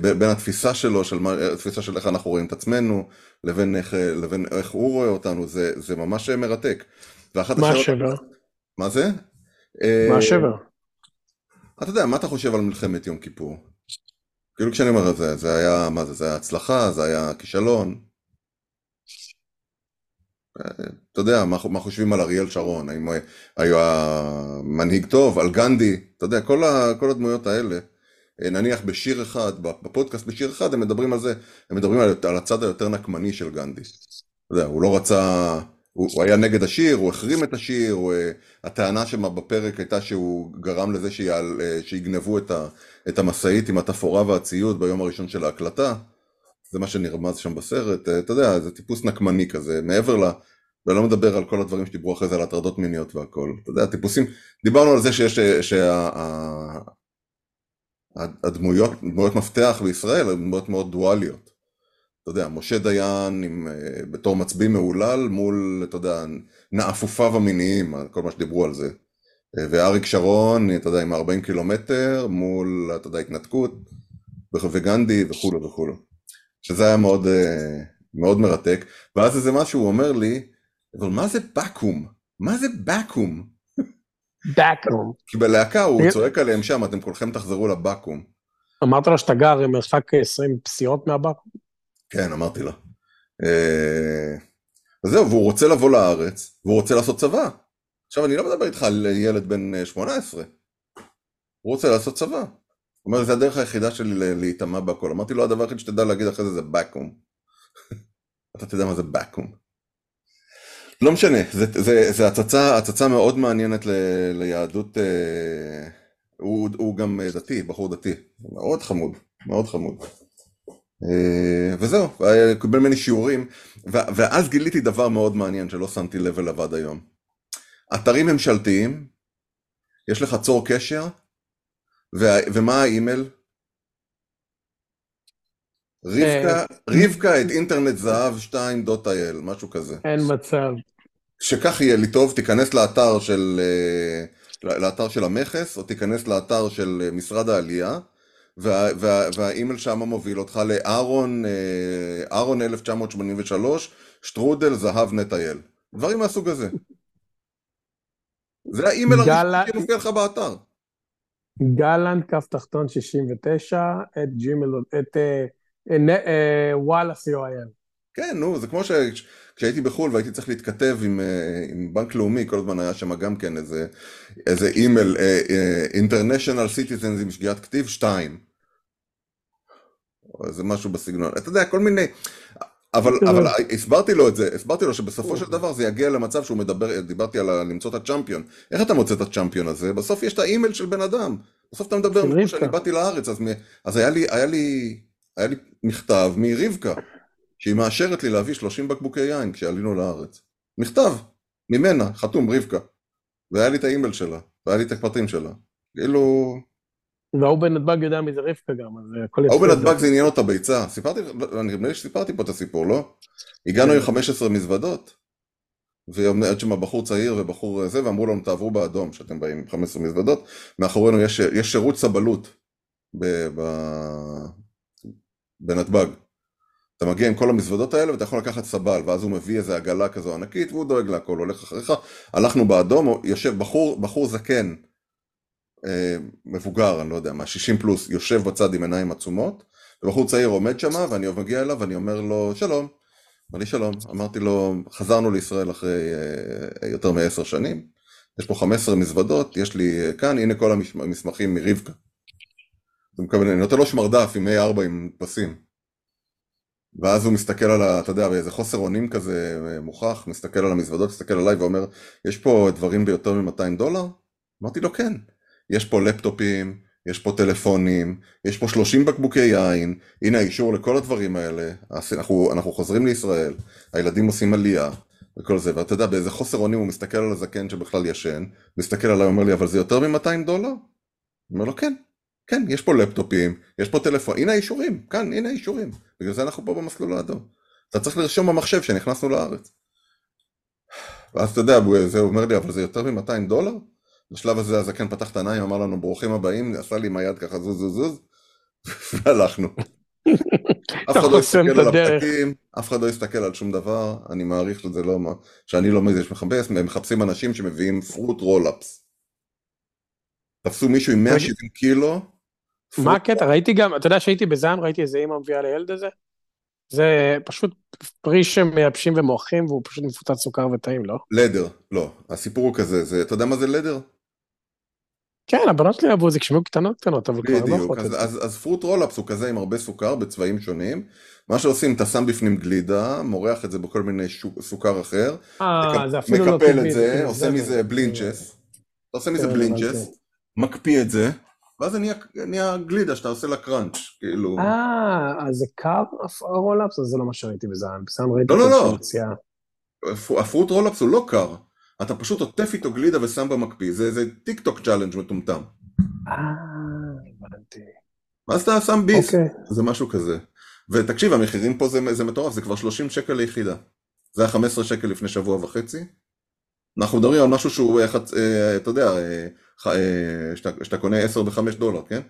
Speaker 1: בין התפיסה שלו, של מה, התפיסה של איך אנחנו רואים את עצמנו, לבין איך, לבין איך הוא רואה אותנו, זה, זה ממש מרתק.
Speaker 2: מה השבר?
Speaker 1: מה זה?
Speaker 2: מה השבר?
Speaker 1: אתה יודע, מה אתה חושב על מלחמת יום כיפור? כאילו כשאני אומר את זה, זה היה, מה זה, זה היה הצלחה, זה היה כישלון. אתה יודע, מה, מה חושבים על אריאל שרון, האם היה מנהיג טוב, על גנדי, אתה יודע, כל, ה, כל הדמויות האלה, נניח בשיר אחד, בפודקאסט בשיר אחד, הם מדברים על זה, הם מדברים על, על הצד היותר נקמני של גנדי. אתה יודע, הוא לא רצה, הוא, היה נגד השיר, הוא החרים את השיר, הוא, הטענה שמה בפרק הייתה שהוא גרם לזה שיעל, שיגנבו את, את המשאית עם התפאורה והציוד ביום הראשון של ההקלטה. זה מה שנרמז שם בסרט, אתה יודע, זה טיפוס נקמני כזה, מעבר ל... ואני לא מדבר על כל הדברים שדיברו אחרי זה על הטרדות מיניות והכל, אתה יודע, טיפוסים, דיברנו על זה שיש, שהדמויות, דמויות מפתח בישראל הן דמויות מאוד דואליות. אתה יודע, משה דיין עם, בתור מצביא מהולל מול, אתה יודע, נאפופיו המיניים, כל מה שדיברו על זה. ואריק שרון, אתה יודע, עם 40 קילומטר מול, אתה יודע, התנתקות, וגנדי וכולו וכולו. שזה היה מאוד, מאוד מרתק, ואז איזה משהו הוא אומר לי, אבל מה זה בקו"ם? מה זה בקו"ם?
Speaker 2: בקו"ם. [LAUGHS]
Speaker 1: כי בלהקה הוא צועק עליהם שם, אתם כולכם תחזרו לבקו"ם.
Speaker 2: אמרת לו שאתה גר מרחק 20 פסיעות מהבקו"ם?
Speaker 1: כן, אמרתי לו. וזהו, והוא רוצה לבוא לארץ, והוא רוצה לעשות צבא. עכשיו, אני לא מדבר איתך על ילד בן 18. הוא רוצה לעשות צבא. הוא אומר, זה הדרך היחידה שלי להיטמע בהכל. אמרתי לו, הדבר היחיד שתדע להגיד אחרי זה זה בקו"ם. [LAUGHS] אתה תדע מה זה בקו"ם. לא משנה, זו הצצה, הצצה מאוד מעניינת ל, ליהדות, אה, הוא, הוא גם דתי, בחור דתי, מאוד חמוד, מאוד חמוד. אה, וזהו, קיבל ממני שיעורים, ואז גיליתי דבר מאוד מעניין שלא שמתי לב אליו עד היום. אתרים ממשלתיים, יש לך צור קשר, ומה האימייל? רבקה, אה, רבקה את אינטרנט זהב 2.il, משהו כזה.
Speaker 2: אין מצב.
Speaker 1: שכך יהיה לי טוב, תיכנס לאתר של, אה, לאתר של המכס, או תיכנס לאתר של משרד העלייה, וה, וה, והאימייל שם מוביל אותך לאהרון, אה, אהרון 1983, שטרודל זהב נטייל. דברים מהסוג הזה. זה האימייל הראשון שמופיע לך באתר.
Speaker 2: גלנט, כף תחתון 69, את ג'ימל, את וואלה co.il.
Speaker 1: כן, נו, זה כמו שכשהייתי בחו"ל והייתי צריך להתכתב עם, אה, עם בנק לאומי, כל הזמן היה שם גם כן איזה, איזה אימייל, International Citizens עם שגיאת כתיב 2. או איזה משהו בסגנון. אתה יודע, כל מיני... אבל, אבל הסברתי לו את זה, הסברתי לו שבסופו של דבר זה יגיע למצב שהוא מדבר, דיברתי על למצוא את ה champion. איך אתה מוצא את ה champion הזה? בסוף יש את האימייל של בן אדם. בסוף אתה מדבר, כמו שאני באתי לארץ, אז, אז היה, לי, היה, לי, היה לי מכתב מרבקה, שהיא מאשרת לי להביא 30 בקבוקי יין כשעלינו לארץ. מכתב, ממנה, חתום, רבקה. והיה לי את האימייל שלה, והיה לי את הפרטים שלה. כאילו...
Speaker 2: וההוא בנתב"ג יודע מי זה רבקה גם, אז הכל
Speaker 1: יצא. ההוא בנתב"ג זה עניין אותה ביצה. סיפרתי, נדמה לי שסיפרתי פה את הסיפור, לא? הגענו עם 15 מזוודות, ועד שם בחור צעיר ובחור זה, ואמרו לנו תעברו באדום, שאתם באים עם 15 מזוודות. מאחורינו יש, יש שירות סבלות בנתב"ג. אתה מגיע עם כל המזוודות האלה ואתה יכול לקחת סבל, ואז הוא מביא איזה עגלה כזו ענקית והוא דואג להכל, הולך אחריך. הלכנו באדום, יושב בחור, בחור זקן, אה, מבוגר, אני לא יודע מה, 60 פלוס, יושב בצד עם עיניים עצומות, ובחור צעיר עומד שם, ואני מגיע אליו ואני אומר לו, שלום. אמר לי שלום, אמרתי לו, חזרנו לישראל אחרי אה, יותר מעשר שנים, יש פה 15 מזוודות, יש לי כאן, הנה כל המסמכים מרבקה. אני נותן לו שמרדף עם A4 עם פסים. ואז הוא מסתכל על ה... אתה יודע, באיזה חוסר אונים כזה אה, מוכח, מסתכל על המזוודות, מסתכל עליי ואומר, יש פה דברים ביותר מ-200 דולר? אמרתי לו, כן. יש פה לפטופים, יש פה טלפונים, יש פה 30 בקבוקי יין, הנה האישור לכל הדברים האלה, אנחנו, אנחנו חוזרים לישראל, הילדים עושים עלייה וכל זה, ואתה יודע, באיזה חוסר אונים הוא מסתכל על הזקן שבכלל ישן, מסתכל עליי ואומר לי, אבל זה יותר מ-200 דולר? אומר לו, כן, כן, יש פה לפטופים, יש פה טלפון, הנה האישורים, כאן, הנה האישורים, בגלל זה אנחנו פה במסלול האדום. אתה צריך לרשום במחשב שנכנסנו לארץ. ואז אתה יודע, זה אומר לי, אבל זה יותר מ-200 דולר? בשלב הזה הזקן פתח את העיניים, אמר לנו ברוכים הבאים, עשה לי עם היד ככה זוז זוז זוז, והלכנו. [LAUGHS] אף אחד לא הסתכל על הפתקים, אף אחד לא הסתכל על שום דבר, אני מעריך שזה לא מה, שאני לא מזה שמחפש, הם מחפשים אנשים שמביאים פרוט רולאפס. תפסו מישהו עם 170 קילו.
Speaker 2: מה הקטע? ראיתי גם, אתה יודע שהייתי בזעם, ראיתי איזה אימא מביאה לילד הזה? זה פשוט פרי שמייבשים ומועכים והוא פשוט מפוצץ סוכר וטעים, לא?
Speaker 1: לדר, לא. הסיפור הוא כזה, זה, אתה יודע מה זה לדר?
Speaker 2: כן, הבנות שלי אהבו, זה כשהיו קטנות קטנות, אבל כבר
Speaker 1: לא אוכלות את זה. אז, אז Fruit Roll-Ups הוא כזה עם הרבה סוכר בצבעים שונים. מה שעושים, אתה שם בפנים גלידה, מורח את זה בכל מיני שוק, סוכר אחר.
Speaker 2: אה, זה אפילו
Speaker 1: לא... מקפל את זה, עושה מזה בלינצ'ס. אתה עושה מזה כן, בלינצ'ס, מקפיא את זה, ואז זה נהיה, נהיה גלידה שאתה עושה לה crunch, כאילו...
Speaker 2: אה, אז זה קר ה Roll-Ups? אז זה לא מה שראיתי בזעם. בזעם ראיתי
Speaker 1: לא, לא, לא. ה Fruit Roll-Ups הוא לא קר. אתה פשוט עוטף איתו גלידה ושם במקפיא, זה איזה TikTok challenge מטומטם.
Speaker 2: אה, הבנתי.
Speaker 1: ואז אתה שם ביס, okay. אוקיי. זה משהו כזה. ותקשיב, המחירים פה זה, זה מטורף, זה כבר 30 שקל ליחידה. זה היה 15 שקל לפני שבוע וחצי. אנחנו מדברים על משהו שהוא, אה. אה, אתה יודע, שאתה, שאתה קונה 10 ו-5 דולר, כן?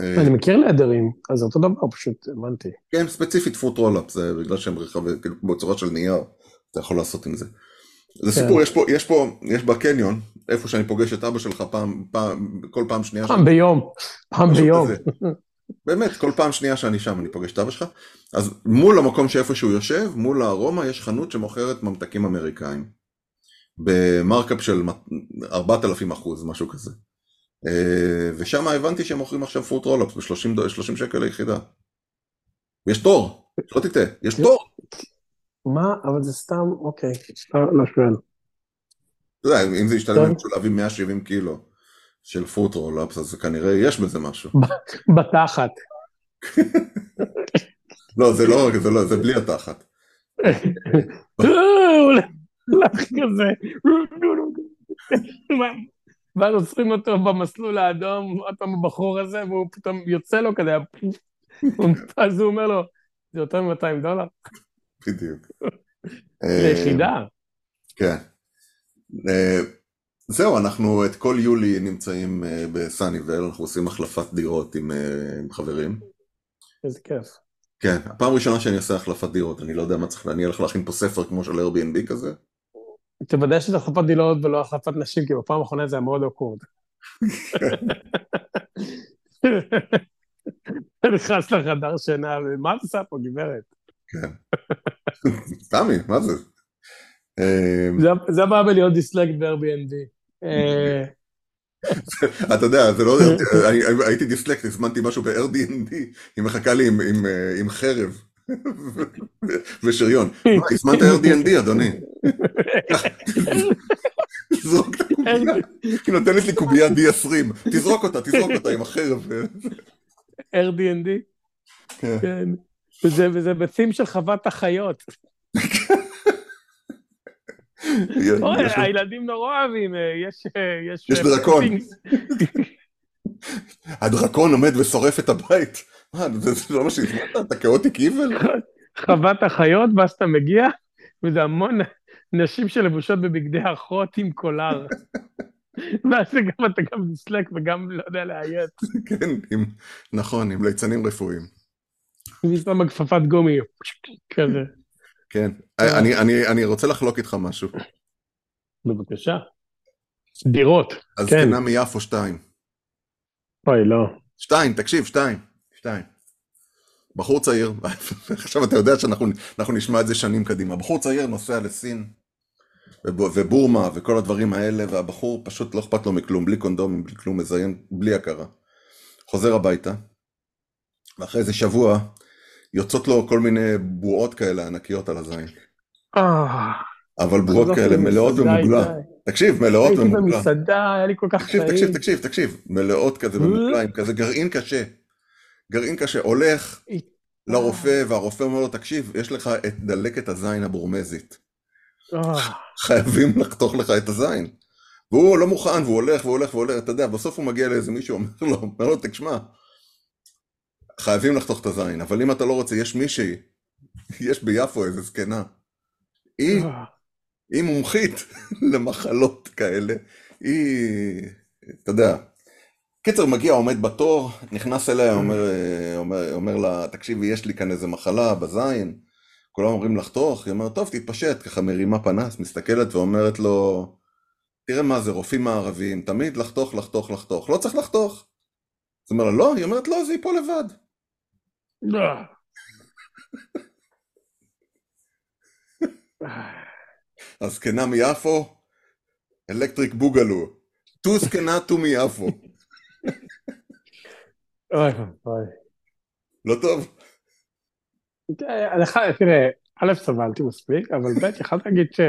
Speaker 2: אני מכיר להדרים, אז אותו דבר, פשוט הבנתי.
Speaker 1: כן, ספציפית Fruit Roll-Up, זה בגלל שהם רחבים, כאילו בצורה של נייר, אתה יכול לעשות עם זה. זה כן. סיפור, יש פה, יש פה, יש בקניון, איפה שאני פוגש את אבא שלך פעם, פעם, כל פעם שנייה.
Speaker 2: פעם ביום, פעם ביום.
Speaker 1: באמת, כל פעם שנייה שאני שם אני פוגש את אבא שלך. אז מול המקום שאיפה שהוא יושב, מול הארומה, יש חנות שמוכרת ממתקים אמריקאים. ב markup של 4,000 אחוז, משהו כזה. אה, ושם הבנתי שהם מוכרים עכשיו Fruit Roll-Ups ב-30 שקל ליחידה. יש תור, לא תטעה, יש תור.
Speaker 2: מה? אבל זה סתם, אוקיי, לא שואל.
Speaker 1: אתה יודע, אם זה ישתלם להם להביא 170 קילו של פרוט רולאפס, אז כנראה יש בזה משהו.
Speaker 2: בתחת. [LAUGHS]
Speaker 1: לא, זה לא, זה לא, זה בלי התחת. [LAUGHS]
Speaker 2: הולך כזה. ואז עוצרים אותו במסלול האדום, עוד פעם הבחור הזה, והוא פתאום יוצא לו כזה, אז הוא אומר לו, זה יותר מ-200 דולר.
Speaker 1: בדיוק.
Speaker 2: ליחידה.
Speaker 1: כן. אה, זהו, אנחנו את כל יולי נמצאים אה, בסאניבל, אנחנו עושים החלפת דירות עם, אה, עם חברים.
Speaker 2: איזה כיף.
Speaker 1: כן, הפעם הראשונה שאני עושה החלפת דירות, אני לא יודע מה צריך, אני הולך להכין פה ספר כמו של Airbnb כזה.
Speaker 2: תוודא שזה החלפת דירות ולא החלפת נשים, כי בפעם האחרונה זה היה מאוד אוקורד. נכנס לחדר שינה, ומה את עושה פה, גברת?
Speaker 1: כן. סתמי, מה זה?
Speaker 2: אמ, זה הבעיה בלהיות דיסלקט ב-Airbnb. אה,
Speaker 1: אתה יודע, זה לא, הייתי דיסלקט, הזמנתי משהו ב-Airbnb, היא מחכה לי עם חרב [LAUGHS] ושריון. הזמנת Airbnb, אדוני. תזרוק את הקובייה, היא נותנת לי קובייה D20, תזרוק אותה, תזרוק אותה עם החרב.
Speaker 2: Airbnb? כן. וזה בסים של חוות החיות. הילדים נורא אוהבים, אה, יש...
Speaker 1: אה, יש דרקון. הדרקון עומד ושורף את הבית. מה, זה לא מה שהזמנת? אתה כאוטיק איבל?
Speaker 2: חוות החיות, ואז אתה מגיע, וזה המון נשים שלבושות בבגדי אחות עם קולר. [LAUGHS] ואז גם אתה גם דיסלק וגם לא יודע לאיית.
Speaker 1: כן, נכון, עם ליצנים רפואיים.
Speaker 2: אני שם בכפפת גומי, כזה.
Speaker 1: כן. אני, אני, אני רוצה לחלוק איתך משהו.
Speaker 2: בבקשה. דירות,
Speaker 1: אז כן. זקנה מיפו שתיים.
Speaker 2: אוי, לא.
Speaker 1: שתיים, תקשיב, שתיים. שתיים. בחור צעיר, [LAUGHS] עכשיו אתה יודע שאנחנו נשמע את זה שנים קדימה. בחור צעיר נוסע לסין, ובורמה וכל הדברים האלה, והבחור פשוט לא אכפת לו מכלום, בלי קונדומים, בלי כלום, מזיין, בלי הכרה. חוזר הביתה, ואחרי איזה שבוע יוצאות לו כל מיני בועות כאלה ענקיות על הזין.
Speaker 2: אה.
Speaker 1: אבל בועות כאלה מלאות במוגלה. תקשיב, מלאות במוגלה.
Speaker 2: הייתי במסעדה, היה לי כל כך
Speaker 1: טעים. תקשיב, תקשיב, תקשיב, מלאות כזה במוגלה, עם כזה גרעין קשה. גרעין קשה, הולך לרופא, והרופא אומר לו, תקשיב, יש לך את דלקת הזין הבורמזית.
Speaker 2: אה.
Speaker 1: חייבים לחתוך לך את הזין. והוא לא מוכן, והוא הולך והולך והולך, אתה יודע, בסוף הוא מגיע לאיזה מישהו, אומר לו, אומר לו, תשמע, חייבים לחתוך את הזין, אבל אם אתה לא רוצה, יש מישהי, יש ביפו איזה זקנה. היא, אה. היא מומחית למחלות כאלה, היא, אתה יודע. קיצר, מגיע, עומד בתור, נכנס אליה, אומר, אומר, אומר לה, תקשיבי, יש לי כאן איזה מחלה בזין, כולם אומרים לחתוך, היא אומרת, טוב, תתפשט, ככה מרימה פנס, מסתכלת ואומרת לו, תראה מה זה, רופאים מערביים, תמיד לחתוך, לחתוך, לחתוך, לא צריך לחתוך. אז אומר לה, לא, היא אומרת, לא, זה ייפול לבד. הזקנה מיפו, Electric Boogaloo. Too זקנה too מיפו.
Speaker 2: אוי אוי.
Speaker 1: לא טוב?
Speaker 2: תראה, א', סבלתי מספיק, אבל ב', יכולת להגיד ש...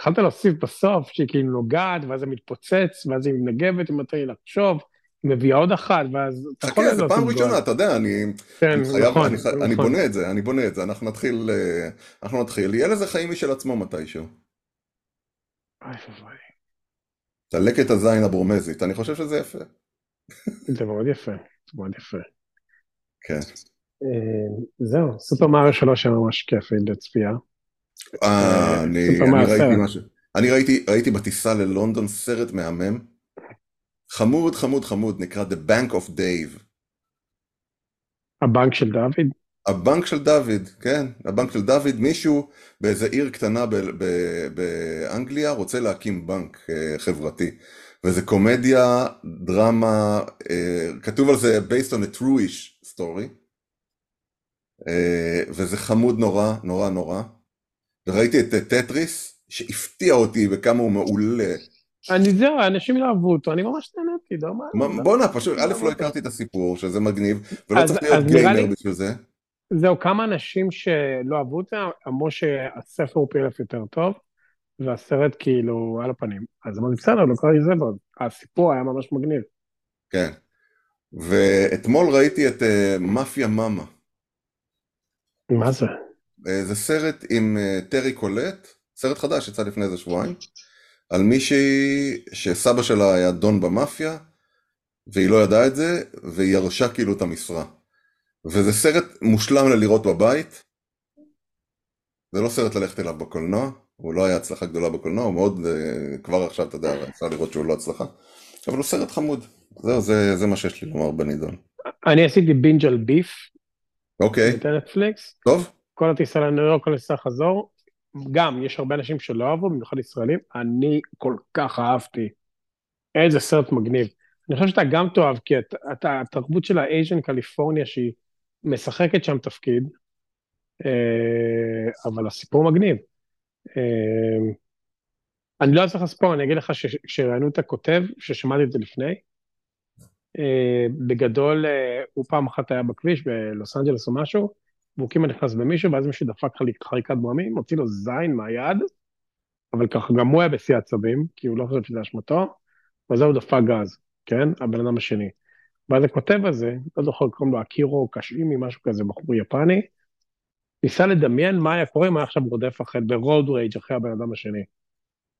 Speaker 2: יכולת להוסיף בסוף שהיא כאילו נוגעת, ואז זה מתפוצץ, ואז היא מנגבת, אם אתה לחשוב. מביאה עוד אחת, ואז
Speaker 1: אתה יכול לעשות... חכה, זה פעם ראשונה, אתה יודע, אני
Speaker 2: כן, חייב, נכון, אני,
Speaker 1: נכון. אני בונה את זה, אני בונה את זה, אנחנו נתחיל, אה, אנחנו נתחיל, יהיה לזה חיים משל עצמו מתישהו.
Speaker 2: אוי ואבוי.
Speaker 1: תלק את הזין הברומזית, אני חושב שזה יפה.
Speaker 2: זה מאוד יפה, מאוד יפה.
Speaker 1: כן.
Speaker 2: אה, זהו, סופר מאריו שלוש היה ממש כיף לצפייה.
Speaker 1: אה, אני ראיתי משהו. אני ראיתי בטיסה ללונדון סרט מהמם. חמוד, חמוד, חמוד, נקרא The Bank of Dave.
Speaker 2: הבנק של דוד?
Speaker 1: הבנק של דוד, כן, הבנק של דוד, מישהו באיזה עיר קטנה באנגליה רוצה להקים בנק uh, חברתי. וזה קומדיה, דרמה, uh, כתוב על זה based on a true-ish story. Uh, וזה חמוד נורא, נורא נורא. וראיתי את טטריס, שהפתיע אותי בכמה הוא מעולה.
Speaker 2: אני זהו, אנשים יאהבו אותו, אני ממש נהניתי, לא
Speaker 1: מה... בואנה, פשוט, א', לא הכרתי את הסיפור, שזה מגניב, ולא צריך להיות גיימר בשביל זה.
Speaker 2: זהו, כמה אנשים שלא אהבו את זה, אמרו שהספר הוא פי אלף יותר טוב, והסרט כאילו על הפנים. אז אמרתי, בסדר, לא קראתי זה, הסיפור היה ממש מגניב.
Speaker 1: כן. ואתמול ראיתי את uh, מאפיה מאמה.
Speaker 2: מה זה?
Speaker 1: Uh, זה סרט עם uh, טרי קולט, סרט חדש, יצא לפני איזה שבועיים, על מישהי שסבא שלה היה דון במאפיה, והיא לא ידעה את זה, והיא ירשה כאילו את המשרה. וזה סרט מושלם ללראות בבית. זה לא סרט ללכת אליו בקולנוע, הוא לא היה הצלחה גדולה בקולנוע, הוא מאוד, uh, כבר עכשיו אתה יודע, אפשר לראות שהוא לא הצלחה. אבל הוא סרט חמוד. זהו, זה, זה מה שיש לי לומר בנידון.
Speaker 2: אני עשיתי בינג' על ביף.
Speaker 1: אוקיי.
Speaker 2: בטלפליקס.
Speaker 1: טוב.
Speaker 2: כל הטיסה לניו יורק, כל הטיסה חזור. גם, יש הרבה אנשים שלא אהבו, במיוחד ישראלים. אני כל כך אהבתי. איזה סרט מגניב. אני חושב שאתה גם תאהב, כי אתה, אתה, התרבות של האייז'ן קליפורניה, שהיא משחקת שם תפקיד, אה, אבל הסיפור מגניב. אה, אני לא אעשה לך ספור, אני אגיד לך שכשראיינו את הכותב, ששמעתי את זה לפני, אה, בגדול הוא פעם אחת היה בכביש בלוס אנג'לס או משהו, והוא כמעט נכנס במישהו, ואז מישהו דפק חריקת דממים, הוציא לו זין מהיד, אבל ככה גם הוא היה בשיא עצבים, כי הוא לא חושב שזה אשמתו, ואז הוא דפק גז, כן? הבן אדם השני. ואז הכותב הזה, לא זוכר, קוראים לו אקירו קשימי, משהו כזה, בחור יפני, ניסה לדמיין מה היה קורה אם היה עכשיו רודף אחרי, ברוד רייג' אחרי הבן אדם השני.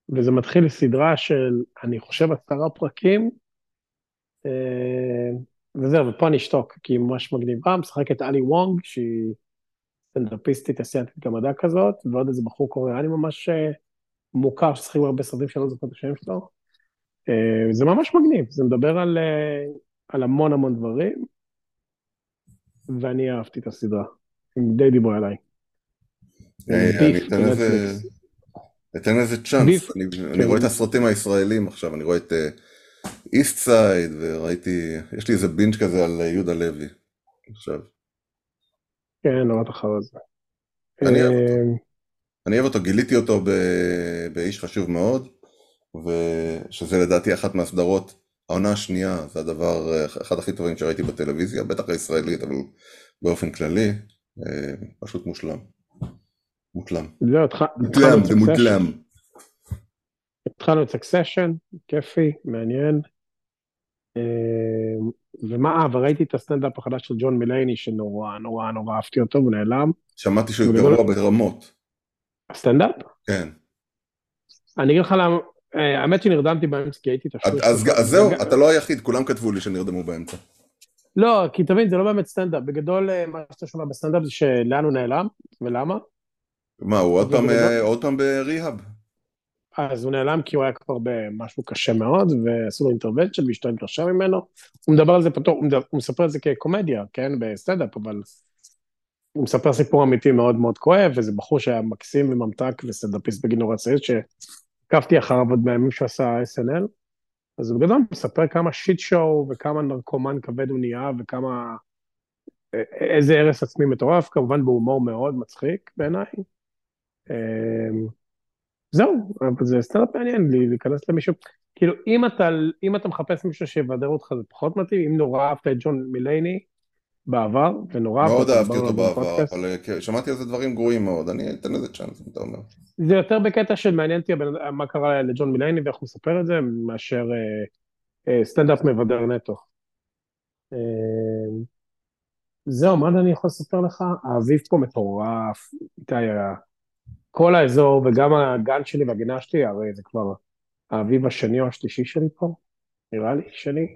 Speaker 2: וזה מתחיל סדרה של, אני חושב, עשרה פרקים, אה, וזהו, ופה אני אשתוק, כי היא ממש מגניבה, משחקת אלי וונג, שהיא סטנדאפיסטית אסיאנטית גמדה כזאת, ועוד איזה בחור קוריאני ממש אה, מוכר, ששחקים הרבה סרטים שלא זוכר את השם שלו. אה, זה ממש מגניב, זה מדבר על, על המון המון דברים, ואני אהבתי את הסדרה. די דיברו עליי.
Speaker 1: אני אתן לזה צ'אנס, אני רואה את הסרטים הישראלים עכשיו, אני רואה את איסט סייד, וראיתי, יש לי איזה בינג' כזה על יהודה לוי עכשיו.
Speaker 2: כן, נורא אחר זה.
Speaker 1: אני אוהב אותו. אני אוהב אותו, גיליתי אותו באיש חשוב מאוד, ושזה לדעתי אחת מהסדרות, העונה השנייה, זה הדבר, אחד הכי טובים שראיתי בטלוויזיה, בטח הישראלית, אבל באופן כללי, אה, פשוט מושלם. מושלם. מושלם, זה מושלם.
Speaker 2: התחלנו את סקסשן, כיפי, מעניין. אה, ומה, אה, וראיתי את הסטנדאפ החדש של ג'ון מילייני, שנורא נורא נורא אהבתי אותו, הוא נעלם.
Speaker 1: שמעתי שהוא גרוע ברמות.
Speaker 2: הסטנדאפ?
Speaker 1: כן.
Speaker 2: אני אגיד לך למה, אה, האמת שנרדמתי באמצע, כי ראיתי את השטות.
Speaker 1: אז זהו, אתה לא היחיד, כולם כתבו לי שנרדמו באמצע.
Speaker 2: לא, כי תבין, זה לא באמת סטנדאפ. בגדול, אה, מה שאתה שומע בסטנדאפ זה שלאן הוא נעלם, ולמה?
Speaker 1: מה, הוא עוד פעם, אה, עוד פעם ב rehab?
Speaker 2: אז הוא נעלם כי הוא היה כבר במשהו קשה מאוד, ועשו לו intervention ואשתו התגרשה ממנו. הוא מדבר על זה פתוח, הוא, הוא מספר על זה כקומדיה, כן, בסטנדאפ, אבל הוא מספר סיפור אמיתי מאוד מאוד כואב, וזה בחור שהיה מקסים וממתק וסטנדאפיסט בגיל נורא צעיר, שעקבתי אחריו עוד בימים שהוא עשה SNL. אז הוא בגדול מספר כמה שיט שואו וכמה נרקומן כבד הוא נהיה וכמה... איזה הרס עצמי מטורף, כמובן בהומור מאוד מצחיק בעיניי. אמ, זהו, אבל זה סטנדאפ מעניין לי להיכנס למישהו, כאילו אם אתה, אם אתה מחפש מישהו שיבדר אותך זה פחות מתאים, אם נורא אהבת את ג'ון מילייני בעבר, ונורא
Speaker 1: מאוד אהבתי אותו בעבר, אבל כן, שמעתי על זה דברים גרועים מאוד, אני אתן לזה צ'אנס, אם אתה אומר.
Speaker 2: זה יותר בקטע של מעניין אותי מה קרה לג'ון מילייני ואיך הוא מספר את זה, מאשר אה, אה, סטנדאפ מבדר נטו. אה, זהו, מה אני יכול לספר לך? האביב פה מטורף, איתי, כל האזור וגם הגן שלי והגינה שלי, הרי זה כבר האביב השני או השלישי שלי פה, נראה לי, שני.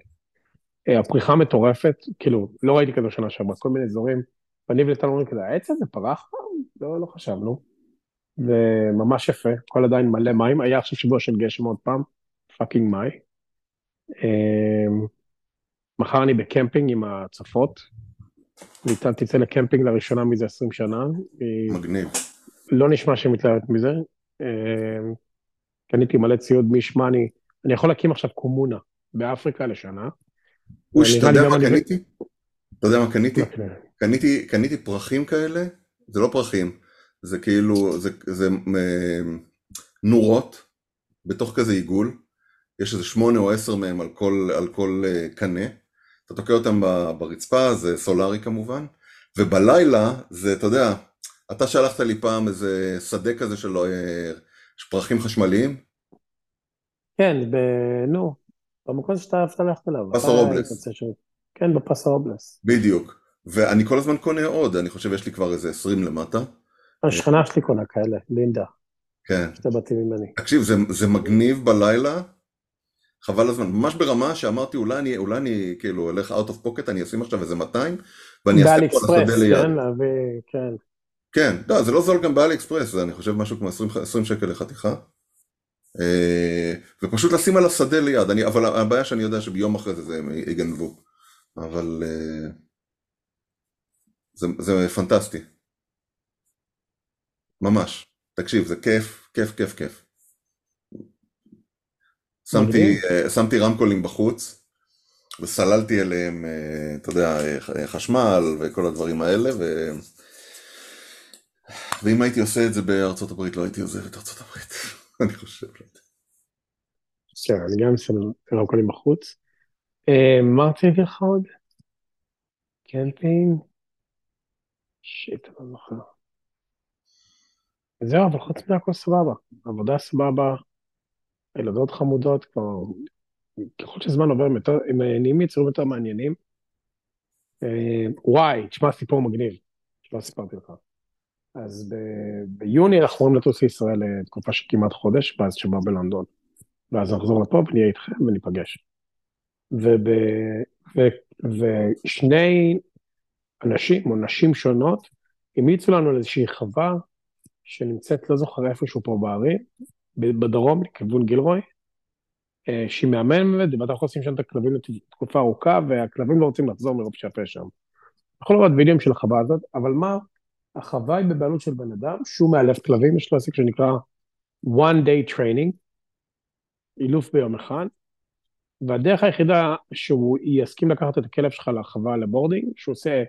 Speaker 2: הפריחה מטורפת, כאילו, לא ראיתי כזה שנה שעברה, כל מיני אזורים, ואני וליטל אומרים כזה, העץ הזה פרח? לא, לא חשבנו. וממש יפה, הכל עדיין מלא מים, היה עכשיו שבוע של גשם עוד פעם, fucking מאי. אמ, מחר אני בקמפינג עם הצפות. ניתן תצא לקמפינג לראשונה מזה 20 שנה.
Speaker 1: מגניב.
Speaker 2: לא נשמע שהיא מתלהבת מזה. אמ, קניתי מלא ציוד מישמני, אני יכול להקים עכשיו קומונה באפריקה לשנה.
Speaker 1: אוש, אתה יודע מה קניתי? אתה יודע מה קניתי? קניתי, קניתי פרחים כאלה, זה לא פרחים, זה כאילו, זה, זה אה, נורות בתוך כזה עיגול, יש איזה שמונה או עשר מהם על כל, על כל אה, קנה, אתה תוקע אותם ברצפה, זה סולארי כמובן, ובלילה, זה, אתה יודע, אתה שלחת לי פעם איזה שדה כזה של אה, פרחים חשמליים?
Speaker 2: כן, ב... נו, במקום שאתה אהבת ללכת אליו.
Speaker 1: פסו רובלס.
Speaker 2: כן, בפסו רובלס.
Speaker 1: בדיוק. ואני כל הזמן קונה עוד, אני חושב יש לי כבר איזה 20 למטה.
Speaker 2: השכנה שלי קונה כאלה, לינדה.
Speaker 1: כן.
Speaker 2: שתי בתים ממני.
Speaker 1: תקשיב, זה, זה מגניב בלילה, חבל הזמן, ממש ברמה שאמרתי אולי אני, אולי אני כאילו אלך out of pocket, אני אשים עכשיו איזה 200, ואני אעשה
Speaker 2: פה על השדה ליד. כן, להביא, כן.
Speaker 1: כן, לא, זה לא זול גם באלי אקספרס, זה אני חושב משהו כמו 20, 20 שקל לחתיכה. אה, ופשוט לשים על השדה ליד, אני, אבל הבעיה שאני יודע שביום אחרי זה זה יגנבו, אבל אה, זה, זה פנטסטי. ממש. תקשיב, זה כיף, כיף, כיף, כיף. שמתי, אה, שמתי רמקולים בחוץ, וסללתי אליהם, אתה יודע, חשמל וכל הדברים האלה, ו... ואם הייתי עושה את זה בארצות הברית, לא הייתי עוזב את ארצות הברית, אני חושב.
Speaker 2: בסדר, אני גם שם רמקולים בחוץ. אה, מה רציתי לך עוד? קמפינג? שיט, אני לא זוכר. זהו, אבל חוץ מזה הכל סבבה. עבודה סבבה, ילדות חמודות, כבר... ככל שזמן עובר, הם נהיים יצורים יותר מעניינים. אה, וואי, תשמע סיפור מגניב, שלא סיפרתי לך. אז ב... ביוני אנחנו אמורים לטוס לישראל לתקופה של כמעט חודש, ואז שבא בלונדון. ואז נחזור לפה ונהיה איתכם וניפגש. וב... ו... ושני אנשים או נשים שונות המליצו לנו על איזושהי חווה שנמצאת, לא זוכר איפשהו פה בערים, בדרום, לכיוון גילרוי, אה, שהיא מהממת, ואתה יכול לשים שם את הכלבים לתקופה ארוכה, והכלבים לא רוצים לחזור מרוב שיפה שם. יכול לראות וידאוים של החווה הזאת, אבל מה, החווה היא בבעלות של בן אדם, שהוא מאלף כלבים, יש לו עסק שנקרא one day training, אילוף ביום אחד, והדרך היחידה שהוא יסכים לקחת את הכלב שלך לחווה לבורדינג, שהוא עושה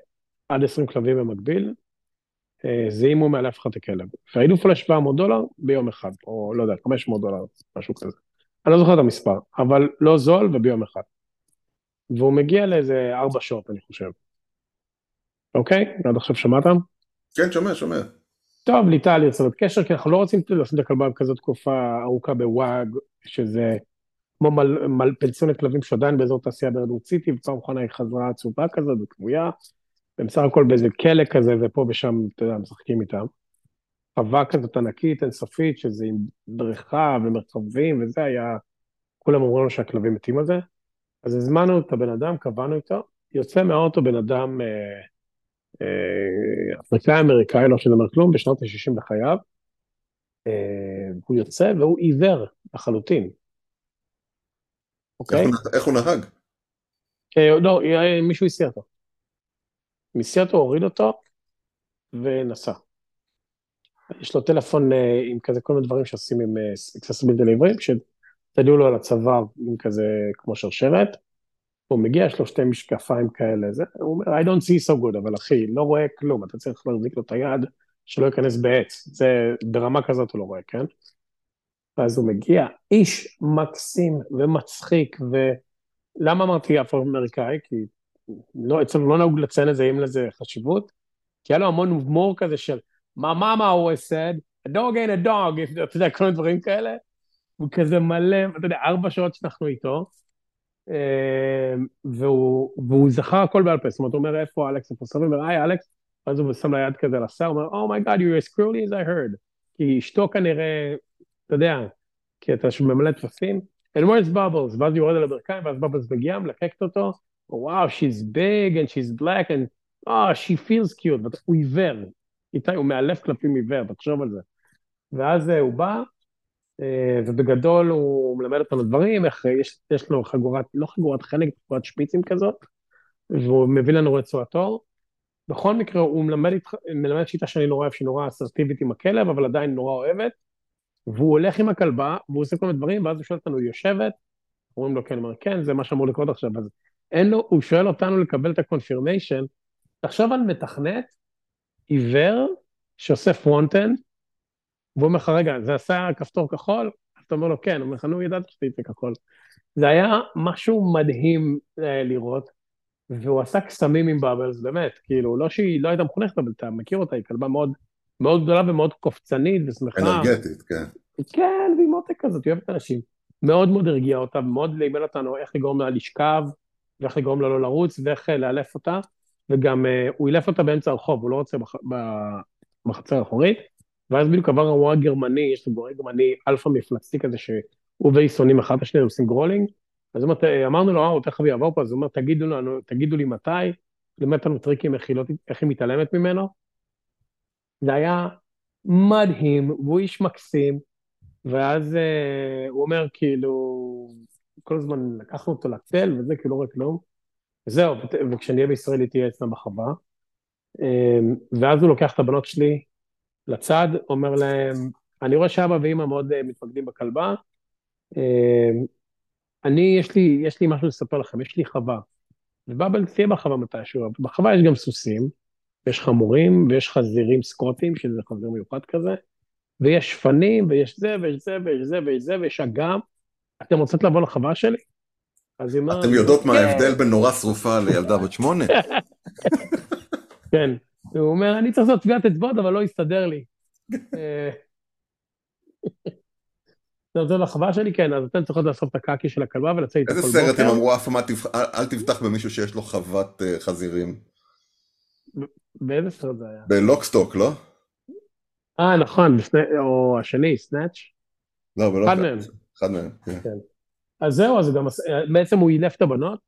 Speaker 2: עד 20 כלבים במקביל, אה, זה אם הוא מאלף לך את הכלב. והאילוף עולה 700 דולר ביום אחד, או לא יודע, 500 דולר, משהו כזה. אני לא זוכר את המספר, אבל לא זול וביום אחד. והוא מגיע לאיזה 4 שעות, אני חושב. אוקיי? עד עכשיו שמעתם?
Speaker 1: כן, שומע, שומע.
Speaker 2: טוב, ליטל יוצרת קשר, כי אנחנו לא רוצים לשים את הכלבה בכזאת תקופה ארוכה בוואג, שזה כמו מל, מל, פנסיונת כלבים שעדיין באזור תעשייה ברדורד סיטי, ופעם אחרונה היא חזרה עצובה כזאת וכבויה, והם בסך הכל באיזה כלא כזה, ופה ושם, אתה יודע, משחקים איתם. חווה כזאת ענקית, אינסופית, שזה עם בריכה ומרחבים וזה היה, כולם אמרו לנו שהכלבים מתים על זה. אז הזמנו את הבן אדם, קבענו איתו, יוצא מהאוטו בן אדם אה, אפריקאי אמריקאי, לא שדבר כלום, בשנות ה-60 לחייו. אה, הוא יוצא והוא עיוור לחלוטין.
Speaker 1: אוקיי? איך הוא נהג?
Speaker 2: אה, לא, מישהו הסיע אותו. מסיע אותו, הוריד אותו ונסע. יש לו טלפון עם כזה כל מיני דברים שעושים עם accessibility לעברים, שתדעו לו על הצוואר עם כזה כמו שרשרת. הוא מגיע, יש לו שתי משקפיים כאלה, זה, הוא אומר, I don't see so good, אבל אחי, לא רואה כלום, אתה צריך להחזיק לו את היד, שלא ייכנס בעץ, זה ברמה כזאת הוא לא רואה, כן? ואז הוא מגיע, איש מקסים ומצחיק, ולמה אמרתי אפרו-אמריקאי? כי לא, אצלנו לא נהוג לציין את זה, אין לזה חשיבות, כי היה לו המון הומור כזה של, my mama always said, a dog ain't a dog, אתה יודע, כל מיני דברים כאלה, הוא כזה מלא, אתה יודע, ארבע שעות שאנחנו איתו, והוא, והוא זכר הכל בעל פה, זאת אומרת, הוא אומר, איפה אלכס, איפה סבבה, אומר, היי אלכס, ואז הוא שם ליד כזה לשר, הוא אומר, Oh my God, you're as cruelly as I heard. כי אשתו כנראה, אתה יודע, כי אתה ממלא טפסים, and where's bubbles? ואז יורד על הברכיים, ואז בובלס מגיע, מלקקת אותו, וואו, she's big and she's black and oh, she feels cute, הוא עיוור, איתי, הוא מאלף קלפים עיוור, תחשוב על זה. ואז אה, הוא בא, אה, ובגדול הוא מלמד אותנו דברים, איך יש, יש לו חגורת, לא חגורת חנק, חגורת שפיצים כזאת, והוא מביא לנו רצועת אור. בכל מקרה הוא מלמד, מלמד שיטה שאני נורא אוהב, שהיא נורא אסרטיבית עם הכלב, אבל עדיין נורא אוהבת, והוא הולך עם הכלבה, והוא עושה כל מיני דברים, ואז הוא שואל אותנו, היא יושבת? אומרים לו כן, אומר, כן, זה מה שאמור לקרות עכשיו, אז אין לו, הוא שואל אותנו לקבל את ה confirmation, תחשוב על מתכנת עיוור שעושה front-end, והוא אומר לך, רגע, זה עשה כפתור כחול? אתה אומר לו, כן, הוא אומר לך, נו, ידעתי שזה יצא כחול. זה היה משהו מדהים אה, לראות, והוא עשה קסמים עם Bubbles, באמת, כאילו, לא שהיא לא הייתה מחונכת, אבל אתה מכיר אותה, היא כלבה מאוד, מאוד גדולה ומאוד קופצנית ושמחה.
Speaker 1: אנרגטית, כן.
Speaker 2: כן, והיא מותק כזאת, היא אוהבת אנשים. מאוד מאוד הרגיע אותה, ומאוד לימד אותנו איך לגרום לה לשכב, ואיך לגרום לה לא לרוץ, ואיך אה, לאלף אותה, וגם uh, הוא אילף אותה באמצע הרחוב, הוא לא רוצה בח... בחצר האחורית, ואז בדיוק עבר הרועה גרמני, יש לו גורם גרמני אלפא מפלצתי כזה, שהוא והיא שונאים אחד את השני, עושים growling, אז אומר, אמרנו לו, אה, תכף הוא יעבור פה, אז הוא אומר, תגידו לנו, תגידו לי מתי, לימד אותנו טריקים איך היא, לא, איך היא מתעלמת ממנו. זה היה מדהים, והוא איש מקסים, ואז אה, הוא אומר, כאילו, כל הזמן לקחנו אותו לצל וזה, כאילו, לא רואה כלום. וזהו, וכשאני אהיה בישראל היא תהיה אצלם בחווה. אה, ואז הוא לוקח את הבנות שלי לצד, אומר להם, אני רואה שאבא ואימא מאוד אה, מתמקדים בכלבה, אה, אני, יש לי, יש לי משהו לספר לכם, יש לי חווה. ובאבל תהיה בחווה מתישהו, בחווה יש גם סוסים, ויש חמורים, ויש חזירים סקוטים, שזה חזיר מיוחד כזה, ויש שפנים, ויש זה, ויש זה, ויש זה, ויש זה, ויש אגם. אתם רוצות לבוא לחווה שלי?
Speaker 1: אז היא אומרת... אתם יודעות מה כן. ההבדל בין נורה שרופה לילדה בת שמונה? [LAUGHS]
Speaker 2: כן. הוא אומר, אני צריך לעשות טביעת אצבעות, אבל לא יסתדר לי. [LAUGHS] אה, זה לחווה שלי, כן, אז אתן צריכות לאסוף את הקקי של הכלבה ולצאת איתה
Speaker 1: כל בוקר. איזה סרט הם אמרו, אף פעם אל תבטח במישהו שיש לו חוות אה, חזירים.
Speaker 2: באיזה סרט זה היה?
Speaker 1: בלוקסטוק, לא?
Speaker 2: אה, נכון, או השני, סנאץ'?
Speaker 1: לא, בלוקסטוק.
Speaker 2: אחד מהם.
Speaker 1: אחד מהם, כן. כן.
Speaker 2: אז זהו, אז גם, בעצם הוא אילף את הבנות,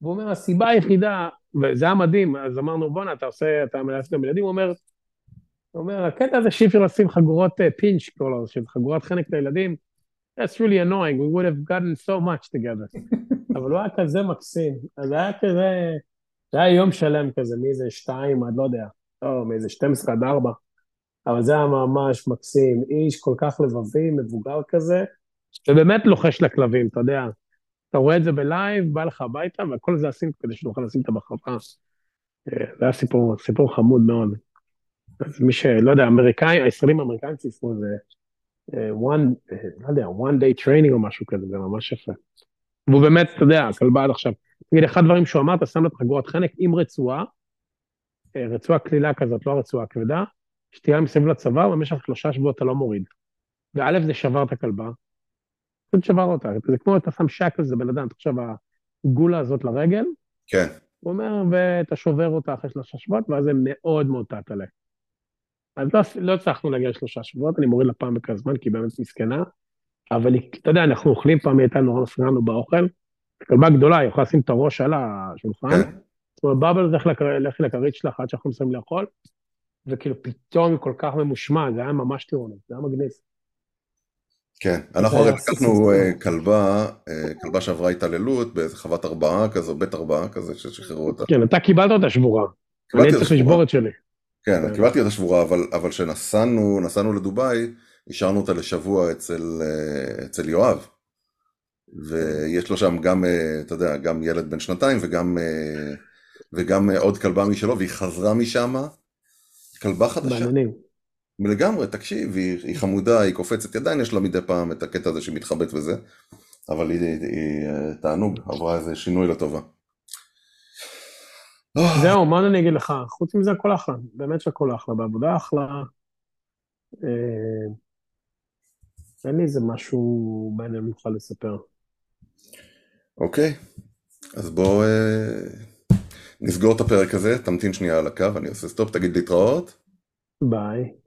Speaker 2: והוא אומר, הסיבה היחידה, וזה היה מדהים, אז אמרנו, בואנה, אתה עושה, אתה מלאף גם ילדים, הוא אומר, הוא אומר, הקטע הזה שאי אפשר לשים חגורות פינץ', אה, כל הזה, חגורת חנק לילדים, that's really annoying, we would have gotten so much together. [LAUGHS] אבל הוא היה כזה מקסים, אז היה כזה, זה היה יום שלם כזה, מאיזה שתיים עד לא יודע, לא, מאיזה 12 עד 4, אבל זה היה ממש מקסים, איש כל כך לבבי, מבוגר כזה, ובאמת לוחש לכלבים, אתה יודע, אתה רואה את זה בלייב, בא לך הביתה, וכל זה עשינו כדי שנוכל לשים את. אה, זה היה סיפור, סיפור חמוד מאוד. אז מי שלא יודע, האמריקאים, הישראלים האמריקאים סיפרו זה אה, one, אה, לא יודע, one day training או משהו כזה, זה ממש יפה. והוא באמת, אתה יודע, הכלבה עד עכשיו. תגיד, אחד הדברים שהוא אמר, אתה שם לך חגורת חנק עם רצועה, רצועה קלילה כזאת, לא רצועה כבדה, שתהיה מסביב לצבא, ובמשך שלושה שבועות אתה לא מוריד. וא' זה שבר את הכלבה, פשוט שבר אותה, זה כמו אתה שם שק לזה בן אדם, אתה חושב, הגולה הזאת לרגל,
Speaker 1: כן.
Speaker 2: הוא אומר, ואתה שובר אותה אחרי שלושה שבועות, ואז זה מאוד מאוד תעתלה. אז לא, לא הצלחנו להגיע לשלושה שבועות, אני מוריד לה פעם בכזה זמן, כי היא באמת מסכנה, אבל אתה יודע, אנחנו אוכלים פעם, היא הייתה נורא מפריעה לנו באוכל, כלבה גדולה, היא יכולה לשים את הראש על השולחן, כן. זאת אומרת, בבל, לכי לכרית שלך עד שאנחנו מסיימים לאכול, וכאילו פתאום היא כל כך ממושמע, זה היה ממש טירונות, זה היה מגניב.
Speaker 1: כן, אנחנו הרי לקחנו אה, כלבה, אה, כלבה שעברה התעללות באיזה חוות ארבעה כזו, בית ארבעה כזה, ששחררו אותה.
Speaker 2: כן, אתה קיבלת אותה שבורה. אני צריך לשבור את שלי.
Speaker 1: כן, כן, קיבלתי אותה שבורה, אבל כשנסענו, נסענו לדובאי, השארנו אותה לשבוע אה, אצל יואב. ויש לו שם גם, אתה יודע, גם ילד בן שנתיים וגם, וגם עוד כלבה משלו, והיא חזרה משם, כלבה חדשה. מעניינים. לגמרי, תקשיב, היא, היא חמודה, היא קופצת, עדיין יש לה מדי פעם את הקטע הזה שהיא מתחבאת וזה, אבל היא, היא, היא אה, תענוג, עברה איזה שינוי לטובה.
Speaker 2: זהו, מה אני אגיד לך? חוץ מזה הכל אחלה, באמת שהכל אחלה, בעבודה אחלה. אה, אין לי איזה משהו מעניין ממך לספר.
Speaker 1: אוקיי, אז בואו אה, נסגור את הפרק הזה, תמתין שנייה על הקו, אני עושה סטופ, תגיד להתראות.
Speaker 2: ביי.